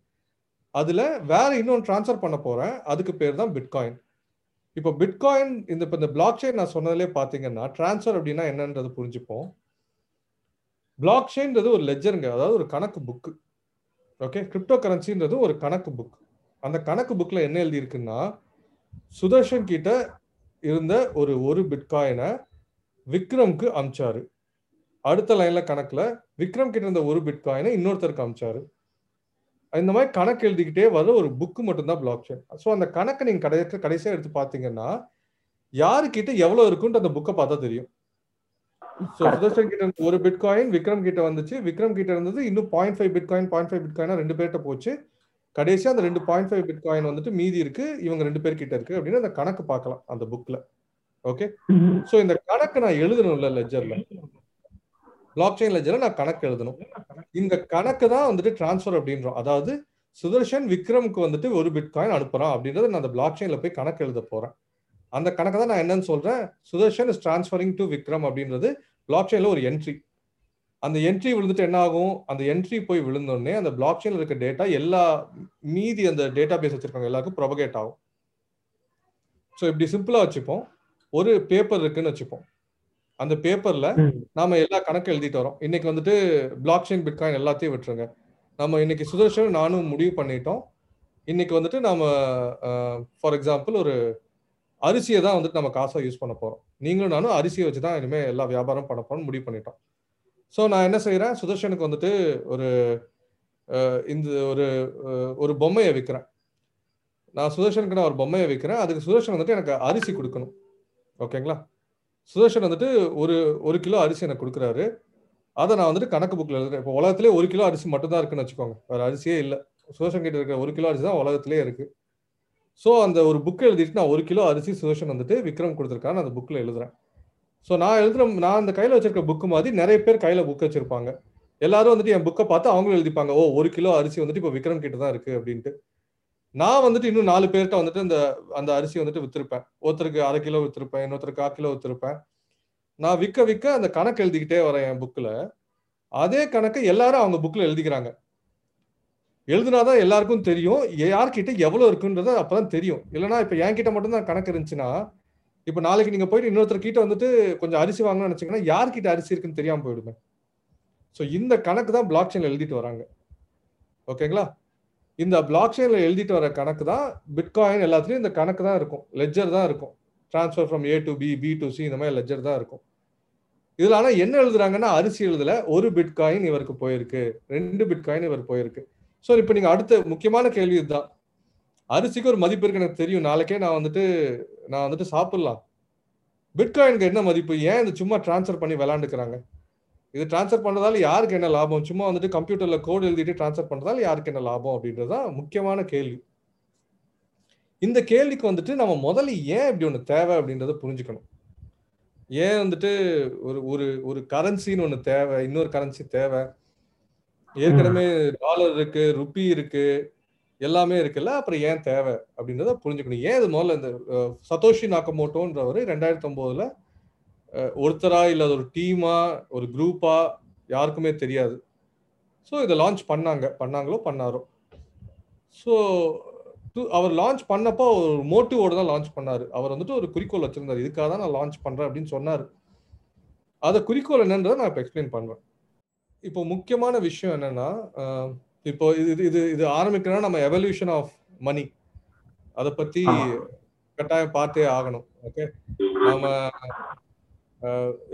அதில் வேற இன்னொன்று டிரான்ஸ்ஃபர் பண்ண போகிறேன் அதுக்கு பேர் தான் பிட்காயின் இப்போ பிட்காயின் இந்த இப்போ இந்த பிளாக் செயின் நான் சொன்னதுலேயே பார்த்தீங்கன்னா டிரான்ஸ்ஃபர் அப்படின்னா என்னன்றது புரிஞ்சுப்போம். பிளாக் செயின்றது ஒரு லெஜருங்க அதாவது ஒரு கணக்கு புக்கு ஓகே கிரிப்டோ கரன்சின்றது ஒரு கணக்கு புக் அந்த கணக்கு புக்கில் என்ன எழுதியிருக்குன்னா சுதர்ஷன் கிட்ட இருந்த ஒரு ஒரு பிட்காயினை விக்ரம்க்கு அமிச்சாரு. அடுத்த லைன்ல கணக்குல விக்ரம் கிட்ட இருந்த ஒரு பிட்காயினை இன்னொருத்தருக்கு அமிச்சாரு. இந்த மாதிரி கணக்கு எழுதிக்கிட்டே வர ஒரு புக்கு மட்டும்தான் பிளாக் செயின் ஸோ அந்த கணக்கை நீங்கள் கடை கடைசியாக எடுத்து பார்த்தீங்கன்னா யாருக்கிட்ட எவ்வளோ இருக்குன்ட்டு அந்த புக்கை பார்த்தா தெரியும். ஸோ சுதர்ஷன் கிட்ட இருந்த ஒரு பிட்காயின் விக்ரம் கிட்ட வந்துச்சு. விக்ரம் கிட்ட இருந்தது இன்னும் point five bitcoin point five பிட்காயினா ரெண்டு பேர்கிட்ட போச்சு. கடைசியா அந்த ரெண்டு பாயிண்ட் ஃபைவ் பிட்காயின் வந்துட்டு மீதி இருக்கு. இவங்க ரெண்டு பேர் கிட்ட இருக்கு அப்படின்னு அந்த கணக்கு பார்க்கலாம் அந்த புக்ல ஓகே ஸோ இந்த கணக்கு நான் எழுதணும்ல லெஜர்ல பிளாக் செயின் லெஜர்ல நான் கணக்கு எழுதணும். இந்த கணக்கு தான் வந்துட்டு டிரான்ஸ்ஃபர் அப்படின்றோம். அதாவது சுதர்ஷன் விக்ரம்க்கு வந்துட்டு ஒரு பிட்காயின் அனுப்புறான் அப்படின்றத நான் அந்த பிளாக் செயின்ல போய் கணக்கு எழுத போறேன். அந்த கணக்கு தான் நான் என்னன்னு சொல்றேன். Sudarshan is transferring to Vikram அப்படின்றது பிளாக் செயின்ல ஒரு என்ட்ரி அந்த என்ட்ரி விழுந்துட்டு என்ன ஆகும்? அந்த என்ட்ரி போய் விழுந்தோடனே அந்த பிளாக் செயின்ல இருக்க டேட்டா எல்லா மீதி அந்த டேட்டா பேஸ் வச்சிருக்காங்க எல்லாருக்கும் ப்ரொபகேட் ஆகும். ஸோ இப்படி சிம்பிளா வச்சுப்போம். ஒரு பேப்பர் இருக்குன்னு வச்சுப்போம். அந்த பேப்பர்ல நாம எல்லா கணக்கு எழுதிட்டு வரோம். இன்னைக்கு வந்துட்டு பிளாக் செயின் பிட்காயின் எல்லாத்தையும் விட்டுருங்க. நம்ம இன்னைக்கு சுதர்ஷன் நானும் முடிவு பண்ணிட்டோம். இன்னைக்கு வந்துட்டு நாம ஃபார் எக்ஸாம்பிள் ஒரு அரிசியை தான் வந்துட்டு நம்ம காசாக யூஸ் பண்ண போகிறோம் நீங்களும் நானும் அரிசியை வச்சு தான் இனிமேல் எல்லா வியாபாரம் பண்ண போறோம்னு முடிவு பண்ணிட்டோம். ஸோ நான் என்ன செய்கிறேன் சுதர்ஷனுக்கு வந்துட்டு ஒரு இந்த ஒரு ஒரு பொம்மையை விற்கிறேன் நான் சுதர்ஷனுக்கு நான் ஒரு பொம்மையை விற்கிறேன் அதுக்கு சுதர்ஷன் வந்துட்டு எனக்கு அரிசி கொடுக்கணும். ஓகேங்களா? சுதர்ஷன் வந்துட்டு ஒரு ஒரு கிலோ அரிசி எனக்கு கொடுக்குறாரு. அதை நான் வந்துட்டு கணக்கு புக்கில் எழுதுறேன். இப்போ உலகத்திலே ஒரு கிலோ அரிசி மட்டும்தான் இருக்குன்னு வச்சுக்கோங்க. வேறு அரிசியே இல்லை. சுதர்ஷன் கிட்ட இருக்கிற ஒரு கிலோ அரிசி தான் உலகத்திலே இருக்குது ஸோ அந்த ஒரு புக் எழுதிட்டு நான் ஒரு கிலோ அரிசி சுதர்ஷன் வந்துட்டு விக்ரம் கொடுத்துருக்கான்னு அந்த புக்கில் எழுதுறேன். ஸோ நான் எழுதுற நான் அந்த கையில் வச்சிருக்க புக்கு மாதிரி நிறைய பேர் கையில் புக் வச்சிருப்பாங்க. எல்லாரும் வந்துட்டு என் புக்கை பார்த்து அவங்களும் எழுதிப்பாங்க. ஓ ஒரு கிலோ அரிசி வந்துட்டு இப்போ விக்ரம் கிட்ட தான் இருக்கு அப்படின்ட்டு. நான் வந்துட்டு இன்னும் நாலு பேர்கிட்ட வந்துட்டு அந்த அந்த அரிசி வந்துட்டு வித்திருப்பேன். ஒருத்தருக்கு அரை கிலோ வித்திருப்பேன் இன்னொருத்தருக்கு கால் கிலோ வித்திருப்பேன். நான் விற்க விற்க அந்த கணக்கு எழுதிக்கிட்டே வரேன் என் புக்கில் அதே கணக்கை எல்லாரும் அவங்க புக்கில் எழுதிக்கிறாங்க. எழுதுனாதான் எல்லாருக்கும் தெரியும். யார்கிட்ட எவ்வளோ இருக்குன்றது அப்பதான் தெரியும். இல்லைன்னா இப்போ என் கிட்ட கணக்கு இருந்துச்சுன்னா இப்போ நாளைக்கு நீங்கள் போயிட்டு இன்னொருத்தர் கிட்ட வந்துட்டு கொஞ்சம் அரிசி வாங்கணும்னு நினைச்சீங்கன்னா யார்கிட்ட அரிசி இருக்குன்னு தெரியாமல் போயிடுவேன் ஸோ இந்த கணக்கு தான் பிளாக் எழுதிட்டு வராங்க. ஓகேங்களா? இந்த பிளாக் செயின்ல எழுதிட்டு வர கணக்கு தான் பிட்காயின் எல்லாத்துலேயும் இந்த கணக்கு தான் இருக்கும். லெஜர் தான் இருக்கும். Transfer from A to B B to C இந்த மாதிரி லெஜர் தான் இருக்கும். இதில் ஆனால் என்ன எழுதுறாங்கன்னா அரிசி எழுதல ஒரு பிட்காயின் இவருக்கு போயிருக்கு. ரெண்டு பிட்காயின் இவர் போயிருக்கு. ஸோ இப்போ நீங்கள் அடுத்த முக்கியமான கேள்வி இதுதான். அரிசிக்கு ஒரு மதிப்பு இருக்கு எனக்கு தெரியும். நாளைக்கே நான் வந்துட்டு நான் வந்துட்டு சாப்பிடலாம். பிட்காயினுக்கு என்ன மதிப்பு? ஏன் இது சும்மா டிரான்ஸ்ஃபர் பண்ணி விளாண்டுக்கிறாங்க இது டிரான்ஸ்ஃபர் பண்ணுறதால யாருக்கு என்ன லாபம்? சும்மா வந்துட்டு கம்ப்யூட்டரில் கோட் எழுதிட்டு டிரான்ஸ்ஃபர் பண்ணுறதால யாருக்கு என்ன லாபம் அப்படின்றது தான் முக்கியமான கேள்வி. இந்த கேள்விக்கு வந்துட்டு நம்ம முதல்ல ஏன் இப்படி ஒன்று தேவை அப்படின்றத புரிஞ்சுக்கணும். ஏன் வந்துட்டு ஒரு ஒரு ஒரு கரன்சின்னு ஒன்று தேவை இன்னொரு கரன்சி தேவை? ஏற்கனவே டாலர் இருக்கு ருப்பி இருக்கு எல்லாமே இருக்குல்ல அப்புறம் ஏன் தேவை அப்படின்றத புரிஞ்சுக்கணும். ஏன் இது முதல்ல இந்த சதோஷி நாக்கமோட்டோன்றவர் ரெண்டாயிரத்தி ஒன்பதுல ஒருத்தரா இல்ல ஒரு டீமா ஒரு குரூப்பா யாருக்குமே தெரியாது. ஸோ இதை லான்ச் பண்ணாங்க. பண்ணாங்களோ பண்ணாரோ. ஸோ அவர் லான்ச் பண்ணப்போ ஒரு மோட்டிவோட தான் லான்ச் பண்ணாரு. அவர் வந்துட்டு ஒரு குறிக்கோள் வச்சிருந்தார். இதுக்காக தான் நான் லான்ச் பண்றேன் அப்படின்னு சொன்னார். அதை குறிக்கோள் என்னன்றதை நான் இப்போ எக்ஸ்பிளைன் பண்ணுவேன் இப்போ முக்கியமான விஷயம் என்னன்னா இப்போ இது இது இது ஆரம்பிக்கணும்னா நம்ம எவல்யூஷன் ஆஃப் மணி அதை பத்தி கட்டாயம் பார்த்தே ஆகணும். ஓகே நம்ம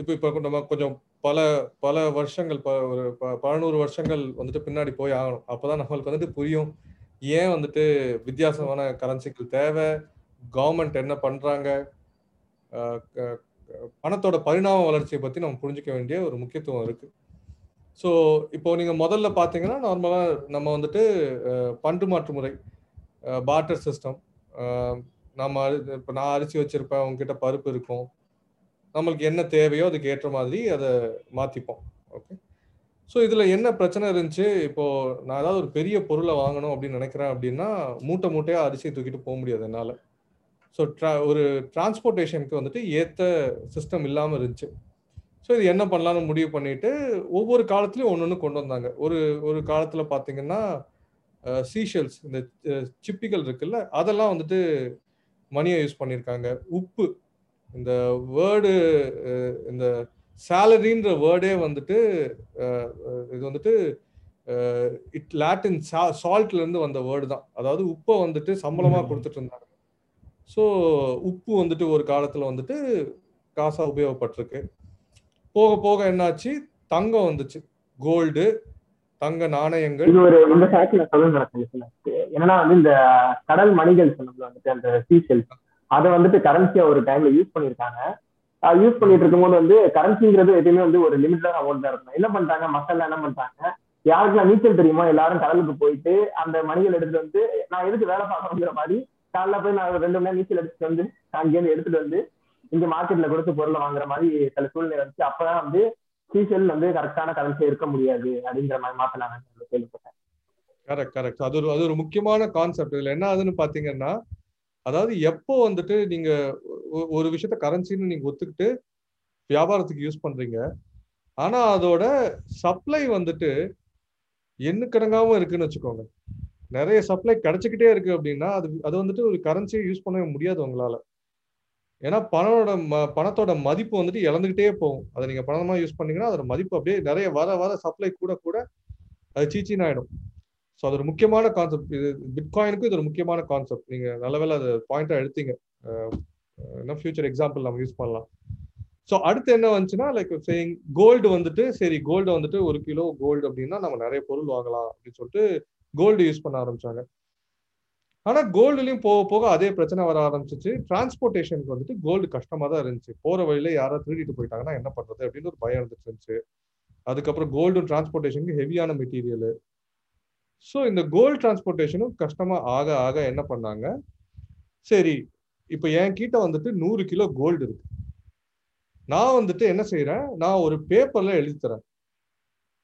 இப்போ இப்போ நம்ம கொஞ்சம் பல பல வருஷங்கள் ஒரு பதினோரு வருஷங்கள் வந்துட்டு பின்னாடி போய் ஆகணும். அப்போதான் நம்மளுக்கு வந்துட்டு புரியும் ஏன் வந்துட்டு வித்தியாசமான கரன்சிகள் தேவை கவர்மெண்ட் என்ன பண்றாங்க பணத்தோட பரிணாம வளர்ச்சியை பத்தி நம்ம புரிஞ்சுக்க வேண்டிய ஒரு முக்கியத்துவம் இருக்கு. ஸோ இப்போ நீங்கள் முதல்ல பார்த்தீங்கன்னா நார்மலாக நம்ம வந்துட்டு பண்டு மாற்று முறை பார்ட்டர் சிஸ்டம் நம்ம இப்போ நான் அரிசி வச்சுருப்பேன் உங்ககிட்ட பருப்பு இருக்கும். நம்மளுக்கு என்ன தேவையோ அதுக்கு ஏற்ற மாதிரி அதை மாற்றிப்போம் ஓகே ஸோ இதில் என்ன பிரச்சனை இருந்துச்சு? இப்போது நான் ஏதாவது ஒரு பெரிய பொருளை வாங்கணும் அப்படின்னு நினைக்கிறேன் அப்படின்னா மூட்டை மூட்டையாக அரிசி தூக்கிட்டு போக முடியாது என்னால். ஸோ ட்ரா ஒரு டிரான்ஸ்போர்ட்டேஷனுக்கு வந்துட்டு ஏற்ற சிஸ்டம் இல்லாமல் இருந்துச்சு. ஸோ இது என்ன பண்ணலாம்னு முடிவு பண்ணிட்டு ஒவ்வொரு காலத்துலயும் ஒன்று ஒன்று கொண்டு வந்தாங்க. ஒரு ஒரு காலத்துல பாத்தீங்கன்னா சீஷல்ஸ் இந்த சிப்பிகள் இருக்குல்ல அதெல்லாம் வந்துட்டு மணியை யூஸ் பண்ணியிருக்காங்க உப்பு இந்த வேர்டு இந்த சேலரின்ற வேர்டே வந்துட்டு இது வந்துட்டு இட் லாட்டின் சால்ட்ல இருந்து வந்த வேர்டு தான். அதாவது உப்பை வந்துட்டு சம்பளமா கொடுத்துட்டு இருந்தாங்க. ஸோ உப்பு வந்துட்டு ஒரு காலத்துல வந்துட்டு காசா உபயோகப்பட்டிருக்கு. போக போக என்னாச்சு? தங்கம் வந்துச்சு. கோல்டு தங்க நாணயங்கள். இது ஒரு இந்த ஃபேக்ட்ல சொல்லுங்க என்னன்னா வந்து இந்த கடல் மணிகள் சொன்னோம்ல வந்துட்டு அந்த சீசெல் அதை வந்துட்டு கரன்சியா ஒரு டைம்ல யூஸ் பண்ணிருக்காங்க யூஸ் பண்ணிட்டு இருக்கும்போது வந்து கரன்சிங்கிறது எதுவுமே வந்து ஒரு லிமிட்டட் அமௌண்ட் தான் இருக்கும். என்ன பண்றாங்க? மக்கள் என்ன பண்றாங்க? யாருக்கெல்லாம் நீச்சல் தெரியுமோ எல்லாரும் கடலுக்கு போயிட்டு அந்த மணிகள் எடுத்துட்டு வந்து நான் எதுக்கு வேலை பார்க்கணுங்கிற மாதிரி காலைல போய் நான் ரெண்டு மணி நேரம் நீச்சல் எடுத்துட்டு வந்து அங்கேருந்து எடுத்துட்டு வந்து இங்க மார்க்கெட்ல கொடுத்து பொருளை வாங்குற மாதிரி சில சூழ்நிலை வந்துச்சு. அப்பதான் வந்து சீசல் வந்து கரெக்டான கரன்சி இருக்க முடியாது அப்படிங்கிற மாதிரி மாத்தினாங்க கேள்விப்பட்டேன். கரெக்ட் கரெக்ட் அது ஒரு அது ஒரு முக்கியமான கான்செப்ட் இதுல என்ன ஆகுதுன்னு பாத்தீங்கன்னா அதாவது எப்போ வந்துட்டு நீங்க ஒரு விஷயத்த கரன்சின்னு நீங்க ஒத்துக்கிட்டு வியாபாரத்துக்கு யூஸ் பண்றீங்க ஆனா அதோட சப்ளை வந்துட்டு எண்ணுக்கணங்காவும் இருக்குன்னு வச்சுக்கோங்க. நிறைய சப்ளை கிடைச்சிக்கிட்டே இருக்கு அப்படின்னா அது அது வந்துட்டு ஒரு கரன்சியை யூஸ் பண்ணவே முடியாது உங்களால. ஏன்னா ம பணத்தோட மதிப்பு வந்துட்டு இழந்துகிட்டே போகும். அதை நீங்க பணமா யூஸ் பண்ணீங்கன்னா அதோட மதிப்பு அப்படியே நிறைய வர வர சப்ளை கூட கூட அது சீச்சின் ஆயிடும். ஸோ அது ஒரு முக்கியமான கான்செப்ட் இது பிட்காயினுக்கும் இது ஒரு முக்கியமான கான்செப்ட் நீங்க நல்ல வேலை அதை பாயிண்டா எடுத்தீங்க. இன்னும் ஃபியூச்சர் எக்ஸாம்பிள் நம்ம யூஸ் பண்ணலாம். ஸோ அடுத்து என்ன வந்துச்சுன்னா லைக் சேயிங் கோல்டு வந்துட்டு சரி கோல்டு வந்துட்டு ஒரு கிலோ கோல்டு அப்படின்னா நம்ம நிறைய பொருள் வாங்கலாம் அப்படின்னு சொல்லிட்டு கோல்டு யூஸ் பண்ண ஆரம்பிச்சாங்க. ஆனா கோல்டுலயும் போக போக அதே பிரச்சனை வர ஆரம்பிச்சிச்சு. டிரான்ஸ்போர்ட்டேஷனுக்கு வந்துட்டு கோல்டு கஷ்டமா தான் இருந்துச்சு. போற வழியில யாராவது திருடிட்டு போயிட்டாங்கன்னா என்ன பண்றது அப்படின்னு ஒரு பயம் இருந்துட்டு இருந்துச்சு. அதுக்கப்புறம் கோல்டு டிரான்ஸ்போர்ட்டேஷனுக்கு ஹெவியான மெட்டீரியல் ஸோ இந்த கோல்டு டிரான்ஸ்போர்ட்டேஷனும் கஷ்டமா ஆக ஆக என்ன பண்ணாங்க? சரி இப்போ என் கிட்ட வந்துட்டு நூறு கிலோ கோல்டு இருக்கு. நான் வந்துட்டு என்ன செய்யறேன் நான் ஒரு பேப்பர்ல எழுதி தரேன்.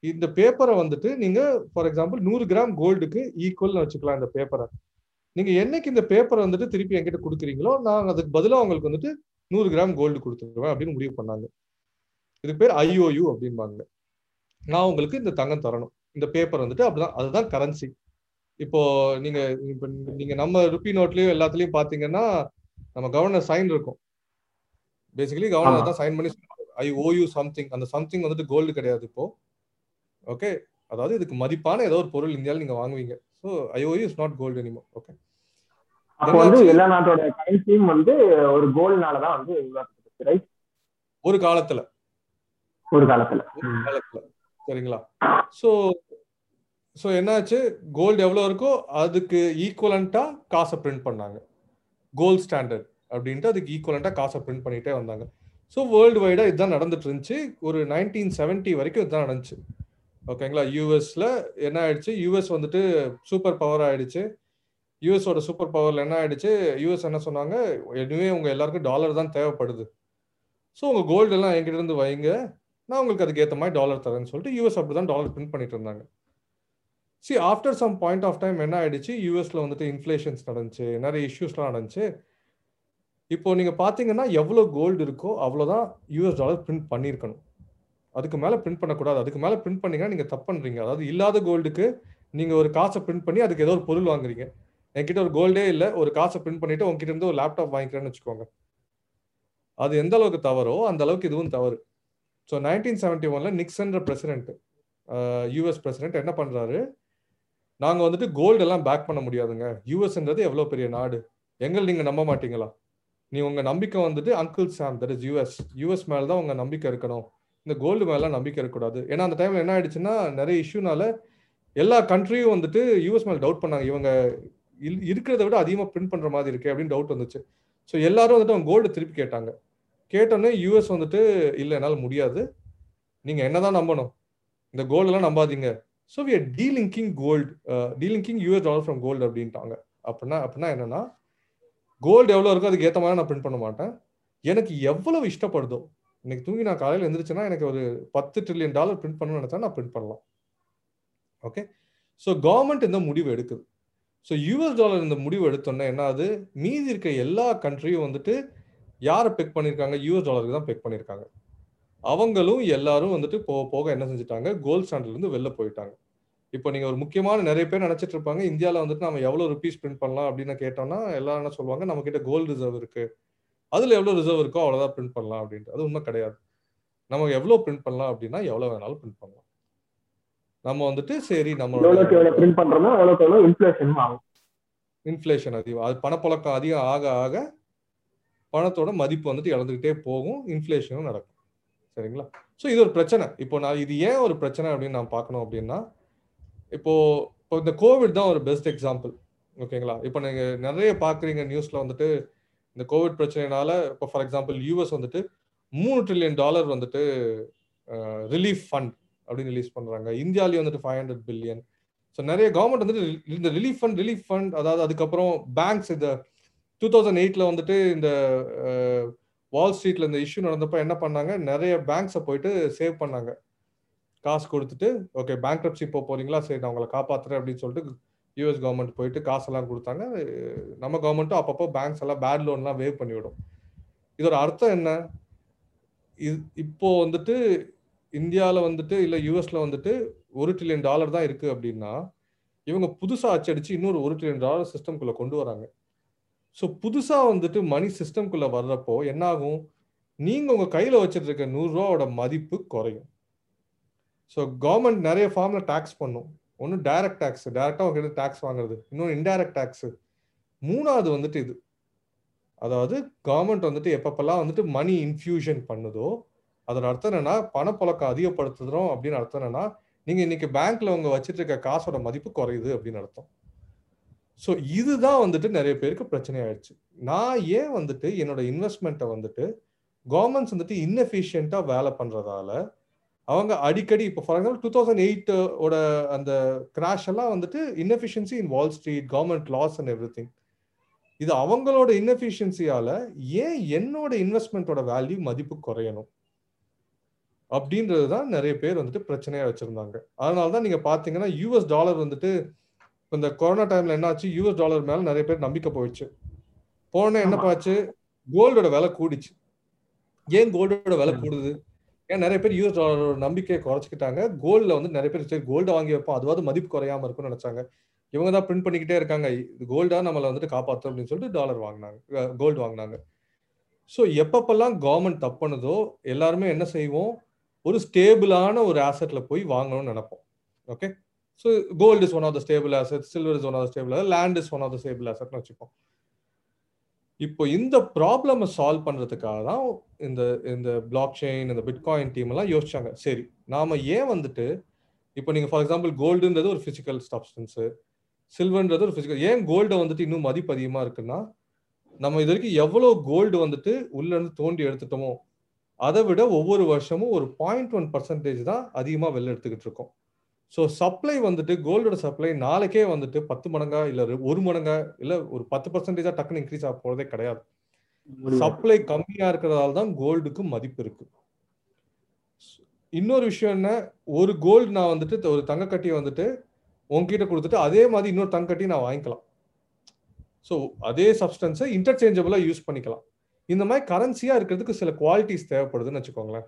இந்த பேப்பரை வந்துட்டு நீங்க ஃபார் எக்ஸாம்பிள் நூறு கிராம் கோல்டுக்கு ஈக்குவல்னு வச்சுக்கலாம் இந்த பேப்பரை நீங்க என்னைக்கு இந்த பேப்பரை வந்துட்டு திருப்பி என்கிட்ட கொடுக்குறீங்களோ நான் அதுக்கு பதிலாக உங்களுக்கு வந்துட்டு நூறு கிராம் கோல்டு கொடுத்துருவேன் அப்படின்னு முடிவு பண்ணாங்க. இது பேர் ஐஓயு அப்படிம்பாங்க. நான் உங்களுக்கு இந்த தங்கம் தரணும். இந்த பேப்பர் வந்துட்டு அப்படிதான் அதுதான் கரன்சி இப்போ நீங்க இப்போ நீங்க நம்ம ருப்பி நோட்லயும் எல்லாத்துலயும் பாத்தீங்கன்னா நம்ம கவர்னர் சைன் இருக்கும். பேசிக்கலி கவர்னர் தான் சைன் பண்ணி ஐ ஓ யூ சம்திங் அந்த சம்திங் வந்துட்டு கோல்டு கிடையாது இப்போ. ஓகே அதாவது இதுக்கு மதிப்பான ஏதோ ஒரு பொருள் இந்தியாவில் நீங்க வாங்குவீங்க. So IO is not gold anymore okay அப்போ வந்து எல்லா நாட்டோட கரன்சியும் வந்து ஒரு கோல்டுனால தான் வந்து உருவாக்கப்பட்டது ரைட் ஒரு காலத்துல. ஒரு காலத்துல. ஒரு காலத்துல. சரிங்களா? ஸோ ஸோ என்னாச்சு? கோல்டு எவ்வளோ இருக்கோ அதுக்கு ஈக்குவலண்டா காசை பிரிண்ட் பண்ணாங்க. கோல்ட் ஸ்டாண்டர்ட் அப்படின்ட்டு அதுக்கு ஈக்குவலண்டா காசை பிரிண்ட் பண்ணிட்டே வந்தாங்க. ஸோ வேர்ல்டு வைடாக இதுதான் நடந்துட்டு இருந்துச்சு. ஒரு நைன்டீன் செவன்ட்டி வரைக்கும் இதுதான் நடந்துச்சு. ஓகேங்களா யூஎஸ்ல என்ன ஆயிடுச்சு? யூஎஸ் வந்துட்டு சூப்பர் பவர் ஆயிடுச்சு. யூஎஸோட சூப்பர் பவர்ல என்ன ஆயிடுச்சு? யூஎஸ் என்ன சொன்னாங்க? எதுவே உங்க எல்லாருக்கும் டாலர் தான் தேவைப்படுது. ஸோ உங்க கோல்டு எல்லாம் என்கிட்ட இருந்து வைங்க. நான் உங்களுக்கு அதுக்கு ஏற்ற மாதிரி டாலர் தரேன்னு சொல்லிட்டு யூஎஸ் அப்படிதான் டாலர் பிரிண்ட் பண்ணிட்டு இருந்தாங்க. See after some point of time என்ன ஆயிடுச்சு? யூஎஸ்ல வந்துட்டு இன்ஃபிளேஷன்ஸ் நடந்துச்சு. நிறைய இஷ்யூஸ்லாம் நடந்துச்சு. இப்போ நீங்க பாத்தீங்கன்னா எவ்வளோ கோல்டு இருக்கோ அவ்வளோதான் யூஎஸ் டாலர் பிரிண்ட் பண்ணியிருக்கணும். அதுக்கு மேலே பிரிண்ட் பண்ணக்கூடாது. அதுக்கு மேலே பிரிண்ட் பண்ணீங்கன்னா நீங்க தப்பு பண்றீங்க. அதாவது இல்லாத கோல்டுக்கு நீங்க ஒரு காசை பிரிண்ட் பண்ணி அதுக்கு ஏதோ ஒரு பொருள் வாங்குறீங்க. என்கிட்ட ஒரு கோல்டே இல்லை ஒரு காசை பிரிண்ட் பண்ணிட்டு உங்ககிட்ட இருந்து ஒரு லேப்டாப் வாங்கிக்கிறேன்னு வச்சுக்கோங்க. அது எந்த அளவுக்கு தவறோ அந்த அளவுக்கு இதுவும் தவறு. ஸோ நைன்டீன் செவன்டி ஒன்ல நிக்சன்ற பிரசிடென்ட் யூஎஸ் பிரசிடென்ட் என்ன பண்றாரு? நாங்க வந்துட்டு கோல்டு எல்லாம் பேக் பண்ண முடியாதுங்க. யூஎஸ்ன்றது எவ்வளோ பெரிய நாடு? எங்களை நீங்க நம்ப மாட்டீங்களா? நீ உங்க நம்பிக்கை வந்துட்டு uncle Sam that is US US மேல தான் உங்க நம்பிக்கை இருக்கணும். இந்த கோல்டு மேல நம்பிக்கை இருக்கக்கூடாது. ஏன்னா அந்த டைம்ல என்ன ஆயிடுச்சுன்னா நிறைய இஷ்யூனால எல்லா கண்ட்ரியும் வந்துட்டு யூஎஸ் மேல டவுட் பண்ணாங்க. இவங்க இருக்கிறத விட அதிகமாக பிரிண்ட் பண்ணுற மாதிரி இருக்கு அப்படின்னு டவுட் வந்துச்சு. ஸோ எல்லாரும் வந்துட்டு அவங்க கோல்டு திருப்பி கேட்டாங்க. கேட்டோன்னே யூஎஸ் வந்துட்டு இல்லை என்னால் முடியாது. நீங்க என்னதான் நம்பணும். இந்த கோல்டெல்லாம் நம்பாதீங்க. So we are delinking gold delinking US dollar from gold அப்படின்ட்டாங்க. அப்படின்னா அப்படின்னா என்னன்னா கோல்டு எவ்வளோ இருக்கோ அதுக்கு ஏற்ற மாதிரி நான் பிரிண்ட் பண்ண மாட்டேன். எனக்கு எவ்வளவு இஷ்டப்படுதோ இன்னைக்கு தூங்கி நான் காலையில் எழுந்திரிச்சேன்னா எனக்கு ஒரு பத்து ட்ரில்லியன் டாலர் பிரிண்ட் பண்ணணும்னு நினச்சா நான் பிரிண்ட் பண்ணலாம். ஓகே ஸோ கவர்மெண்ட் இந்த முடிவு எடுக்குது. ஸோ யூஎஸ் டாலர் இந்த முடிவு எடுத்தோன்னே என்ன ஆகுது மீதி இருக்க எல்லா கண்ட்ரியும் வந்துட்டு யாரை பெக் பண்ணியிருக்காங்க யூஎஸ் டாலருக்கு தான் பெக் பண்ணியிருக்காங்க அவங்களும் எல்லாரும் வந்துட்டு போக போக என்ன செஞ்சுட்டாங்க? கோல்ட் ஸ்டாண்டர்ட்லேருந்து வெளில போயிட்டாங்க. இப்போ நீங்கள் ஒரு முக்கியமான நிறைய பேர் நினச்சிட்டு இருப்பாங்க இந்தியாவில் வந்துட்டு நம்ம எவ்வளோ ருபீஸ் பிரிண்ட் பண்ணலாம் அப்படின்னு கேட்டோம்னா எல்லாரும் என்ன சொல்லுவாங்க? நம்ம கிட்ட கோல்டு ரிசர்வ் இருக்கு. அதில் எவ்வளோ ரிசர்வ் இருக்கோ அவ்வளோதான் பிரிண்ட் பண்ணலாம் அப்படின்ட்டு. அது உண்மை கிடையாது. நம்ம எவ்வளோ பிரிண்ட் பண்ணலாம் அப்படின்னா எவ்வளோ வேணாலும் பிரிண்ட் பண்ணலாம். நம்ம வந்துட்டு சரி நம்ம எவ்வளோக்கு எவ்வளோ பிரிண்ட் பண்றோமோ எவ்வளோக்கு எவ்வளோ இன்ஃபிளேஷன் ஆகும். இன்ஃப்ளேஷன் அதிகம். அது பணப்புழக்கம் அதிகம் ஆக ஆக பணத்தோட மதிப்பு வந்துட்டு இழந்துகிட்டே போகும். இன்ஃப்ளேஷனும் நடக்கும். சரிங்களா? ஸோ இது ஒரு பிரச்சனை. இப்போ நான் இது ஏன் ஒரு பிரச்சனை அப்படின்னு நான் பார்க்கணும் அப்படின்னா இப்போ இப்போ இந்த கோவிட் தான் ஒரு பெஸ்ட் எக்ஸாம்பிள் ஓகேங்களா இப்போ நீங்க நிறைய பாக்குறீங்க நியூஸ்ல வந்துட்டு இந்த கோவிட் பிரச்சனைனால இப்போ ஃபார் எக்ஸாம்பிள் யூஎஸ் வந்துட்டு மூணு ட்ரில்லியன் டாலர் வந்துட்டு ரிலீஃப் ஃபண்ட் அப்படின்னு ரிலீஸ் பண்றாங்க. இந்தியாலேயே வந்துட்டு ஃபைவ் ஹண்ட்ரட் பில்லியன் ஸோ நிறைய கவர்மெண்ட் வந்துட்டு இந்த ரிலீஃப் ஃபண்ட் ரிலீஃப் ஃபண்ட் அதாவது அதுக்கப்புறம் பேங்க்ஸ் இந்த டூ தௌசண்ட் எயிட்ல வந்துட்டு இந்த வால் ஸ்ட்ரீட்ல இந்த இஷ்யூ நடந்தப்ப என்ன பண்ணாங்க? நிறைய பேங்க்ஸை போயிட்டு சேவ் பண்ணாங்க. காசு கொடுத்துட்டு ஓகே பேங்க் இப்போ போறீங்களா? சரி நான் உங்களை காப்பாத்துறேன் அப்படின்னு சொல்லிட்டு யூஎஸ் கவர்மெண்ட் போயிட்டு காசெல்லாம் கொடுத்தாங்க. நம்ம கவர்மெண்ட்டும் அப்பப்போ பேங்க்ஸ் எல்லாம் பேட் லோன்லாம் வேவ் பண்ணிவிடும். இதோட அர்த்தம் என்ன? இது இப்போ வந்துட்டு இந்தியாவில் வந்துட்டு இல்லை யூஎஸ்ல வந்துட்டு ஒரு ட்ரில்லியன் டாலர் தான் இருக்கு அப்படின்னா இவங்க புதுசாக அச்சடிச்சு இன்னொரு ஒரு ட்ரில்லியன் டாலர் சிஸ்டம்குள்ளே கொண்டு வராங்க. ஸோ புதுசாக வந்துட்டு மணி சிஸ்டம்குள்ளே வர்றப்போ என்னாகும்? நீங்கள் உங்கள் கையில் வச்சுட்டு இருக்க நூறுரூவாவோட மதிப்பு குறையும். ஸோ கவர்மெண்ட் நிறைய ஃபார்மில் டேக்ஸ் பண்ணும். ஒன்று டைரக்ட் டேக்ஸ் டைரக்டா உங்ககிட்ட டேக்ஸ் வாங்குறது. இன்னொன்று இன்டைரக்ட் டேக்ஸ் மூணாவது வந்துட்டு இது. அதாவது கவர்மெண்ட் வந்துட்டு எப்பப்பெல்லாம் வந்துட்டு மணி இன்ஃபியூஷன் பண்ணுதோ அதோட அர்த்தம் என்னன்னா பணப்புழக்கம் அதிகப்படுத்துறோம் அப்படின்னு அர்த்தம் என்னன்னா நீங்க இன்னைக்கு பேங்க்ல உங்க வச்சிட்டு இருக்க காசோட மதிப்பு குறையுது அப்படின்னு அர்த்தம். ஸோ இதுதான் வந்துட்டு நிறைய பேருக்கு பிரச்சனை ஆயிடுச்சு நான் ஏன் வந்துட்டு என்னோட இன்வெஸ்ட்மெண்ட்டை வந்துட்டு கவர்மெண்ட்ஸ் வந்துட்டு இன்எஃபிஷியண்டா வேலை பண்றதால அவங்க அடிக்கடி இப்போ ஃபார் எக்ஸாம்பிள் டூ தௌசண்ட் எயிட்டோட அந்த கிராஷ் எல்லாம் வந்துட்டு inefficiency in Wall Street government laws and everything இது அவங்களோட இன்எஃபிஷியன்சியால ஏன் என்னோட இன்வெஸ்ட்மெண்ட்டோட வேல்யூ மதிப்பு குறையணும்? அப்படின்றது தான் நிறைய பேர் வந்துட்டு பிரச்சனையா வச்சிருந்தாங்க. அதனால தான் நீங்க பாத்தீங்கன்னா யூஎஸ் டாலர் வந்துட்டு இந்த கொரோனா டைம்ல என்ன ஆச்சு? யூஎஸ் டாலர் மேல நிறைய பேர் நம்பிக்கை போயிடுச்சு. போன என்ன பாச்சு கோல்டோட விலை கூடிச்சு. ஏன் கோல்டோட விலை கூடுது? ஏன் நிறைய பேர் யூஎஸ் டாலரோட நம்பிக்கையை குறைச்சிக்கிட்டாங்க? கோல்ட்ல வந்து நிறைய பேர் சரி கோல்டு வாங்கி வைப்போம். அதுவாது மதிப்பு குறையாம இருக்கும்னு நினைச்சாங்க. இவங்க தான் பிரிண்ட் பண்ணிக்கிட்டே இருக்காங்க. இது கோல்டா நம்மளை வந்துட்டு காப்பாற்றும் அப்படின்னு சொல்லிட்டு டாலர் வாங்கினாங்க. கோல்டு வாங்கினாங்க. ஸோ எப்பப்பெல்லாம் கவர்மெண்ட் தப்புனதோ எல்லாருமே என்ன செய்வோம்? ஒரு ஸ்டேபிளான ஒரு ஆசெட்ல போய் வாங்கணும்னு நினைப்போம். Okay so gold is one of the stable asset silver is one of the stable asset land is one of the stable ஆசெட்னு வச்சுப்போம் இப்போ இந்த ப்ராப்ளமை சால்வ் பண்ணுறதுக்காக தான் இந்த இந்த பிளாக் செயின் இந்த பிட்காயின் டீம் எல்லாம் யோசிச்சாங்க. சரி நாம ஏன் வந்துட்டு இப்போ நீங்க ஃபார் எக்ஸாம்பிள் கோல்டுன்றது ஒரு பிசிக்கல் சப்ஸ்டன்ஸு சில்வர்ன்றது ஒரு பிசிக்கல் ஏன் கோல்டை வந்துட்டு இன்னும் மதிப்பு அதிகமாக இருக்குன்னா நம்ம இது வரைக்கும் எவ்வளோ கோல்டு வந்துட்டு உள்ளேருந்து தோண்டி எடுத்துட்டோமோ அதை விட ஒவ்வொரு வருஷமும் ஒரு பாயிண்ட் ஒன் பர்சன்டேஜ் தான் அதிகமாக வெளில எடுத்துக்கிட்டு இருக்கோம். ஸோ சப்ளை வந்துட்டு கோல்டோட சப்ளை நாளைக்கே வந்துட்டு பத்து மடங்கா இல்லை ஒரு மடங்கா இல்லை ஒரு பத்து பர்சன்டேஜா டக்குன்னு இன்க்ரீஸ் ஆக போறதே கிடையாது. சப்ளை கம்மியா இருக்கிறதால தான் கோல்டுக்கு மதிப்பு இருக்கு. இன்னொரு விஷயம் என்ன? ஒரு கோல்டு நான் வந்துட்டு ஒரு தங்க கட்டியை வந்துட்டு உங்ககிட்ட கொடுத்துட்டு அதே மாதிரி இன்னொரு தங்க கட்டி நான் வாங்கிக்கலாம். ஸோ அதே சப்ஸ்டன்ஸை இன்டர்சேஞ்சபிளா யூஸ் பண்ணிக்கலாம். இந்த மாதிரி கரன்சியா இருக்கிறதுக்கு சில குவாலிட்டிஸ் தேவைப்படுதுன்னு வச்சுக்கோங்களேன்.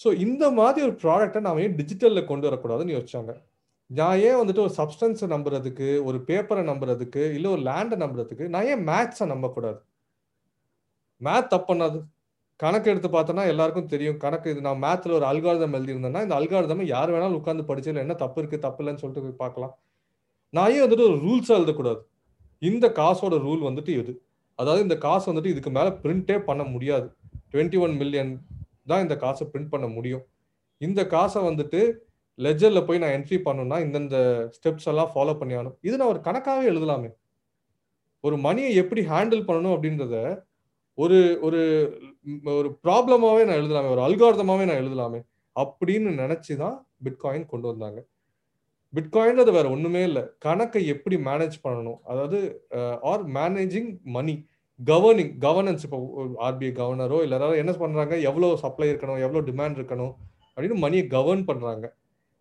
ஸோ இந்த மாதிரி ஒரு ப்ராடக்டை நாம ஏன் டிஜிட்டலில் கொண்டு வரக்கூடாதுன்னு யோசிச்சாங்க. நான் ஏன் வந்துட்டு ஒரு சப்ஸ்டன்ஸை நம்புறதுக்கு ஒரு பேப்பரை நம்புறதுக்கு இல்லை ஒரு லேண்டை நம்புறதுக்கு நான் ஏன் மேத்ஸை நம்பக்கூடாது? மேத் தப்பு பண்ணாது. கணக்கு எடுத்து பார்த்தோன்னா எல்லாருக்கும் தெரியும். கணக்கு இது நான் மேத்தில் ஒரு அல்காரதம் எழுதியிருந்தேன்னா இந்த அல்காரதம் யார் வேணாலும் உட்காந்து படிச்சதில் என்ன தப்பு இருக்குது தப்பு இல்லைன்னு சொல்லிட்டு பார்க்கலாம். நான் ஏன் வந்துட்டு ஒரு ரூல்ஸாக எழுதக்கூடாது? இந்த காசோட ரூல் வந்துட்டு இது அதாவது இந்த காசு வந்துட்டு இதுக்கு மேலே பிரிண்டே பண்ண முடியாது. டுவெண்ட்டி ஒன் மில்லியன் தான் இந்த காசை பிரிண்ட் பண்ண முடியும். இந்த காசை வந்துட்டு லெஜரில் போய் நான் என்ட்ரி பண்ணணும்னா இந்தந்த ஸ்டெப்ஸ் எல்லாம் ஃபாலோ பண்ணி ஆகணும். இது நான் ஒரு கணக்காகவே எழுதலாமே. ஒரு மணியை எப்படி ஹேண்டில் பண்ணணும் அப்படின்றத ஒரு ஒரு ஒரு ப்ராப்ளமாகவே நான் எழுதலாமே. ஒரு அல்காரதமாவே நான் எழுதலாமே. அப்படின்னு நினச்சி தான் பிட்காயின் கொண்டு வந்தாங்க. பிட்காயின்றது வேற ஒண்ணுமே இல்லை. கணக்கை எப்படி மேனேஜ் பண்ணணும்? அதாவது are managing money governing governance இப்போ ஆர்பிஐ கவர்னரோ இல்லை யாராவது என்ன பண்ணுறாங்க எவ்வளோ சப்ளை இருக்கணும்? எவ்வளோ டிமாண்ட் இருக்கணும்? அப்படின்னு மணியை கவர்ன் பண்ணுறாங்க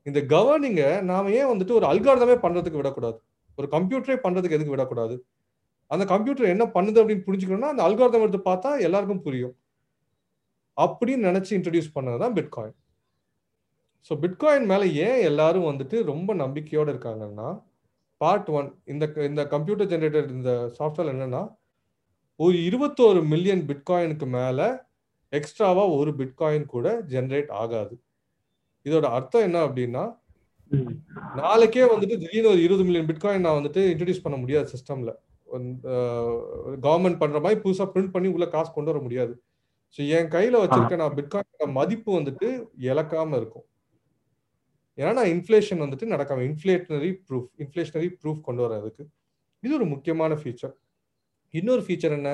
இந்த கவர்னிங்கை நாம ஏன் வந்துட்டு ஒரு அல்காரதமே பண்ணுறதுக்கு விடக்கூடாது? ஒரு கம்ப்யூட்டரே பண்ணுறதுக்கு எதுக்கு விடக்கூடாது? அந்த கம்ப்யூட்டர் என்ன பண்ணுது அப்படின்னு புரிஞ்சுக்கணும்னா அந்த அல்காரதம் எடுத்து பார்த்தா எல்லாருக்கும் புரியும். அப்படின்னு நினச்சி இன்ட்ரடியூஸ் பண்ணது தான் பிட்காயின் ஸோ பிட்காயின் மேலே ஏன் எல்லாரும் வந்துட்டு ரொம்ப நம்பிக்கையோடு இருக்காங்கன்னா பார்ட் ஒன் இந்த இந்த கம்ப்யூட்டர் ஜென்ரேட்டர் இந்த சாஃப்ட்வேர் என்னன்னா ஒரு இருபத்தோரு மில்லியன் பிட்காயினுக்கு மேலே எக்ஸ்ட்ராவா ஒரு பிட்காயின் கூட ஜென்ரேட் ஆகாது. இதோட அர்த்தம் என்ன அப்படின்னா நாளைக்கே வந்துட்டு திடீர்னு ஒரு இருபது மில்லியன் பிட்காயின் நான் வந்துட்டு இன்ட்ரடியூஸ் பண்ண முடியாது சிஸ்டம்ல கவர்மெண்ட் பண்ற மாதிரி புதுசா பிரிண்ட் பண்ணி உள்ள காசு கொண்டு வர முடியாது. ஸோ என் கையில வச்சிருக்க நான் பிட்காயின் மதிப்பு வந்துட்டு இழக்காம இருக்கும். ஏன்னா இன்ஃப்ளேஷன் வந்துட்டு நடக்காம இன்ஃப்ளேஷனரி ப்ரூஃப் இன்ஃப்ளேஷனரி ப்ரூஃப் கொண்டு வரதுக்கு இது ஒரு முக்கியமான ஃபீச்சர் இன்னொரு ஃபீச்சர் என்ன?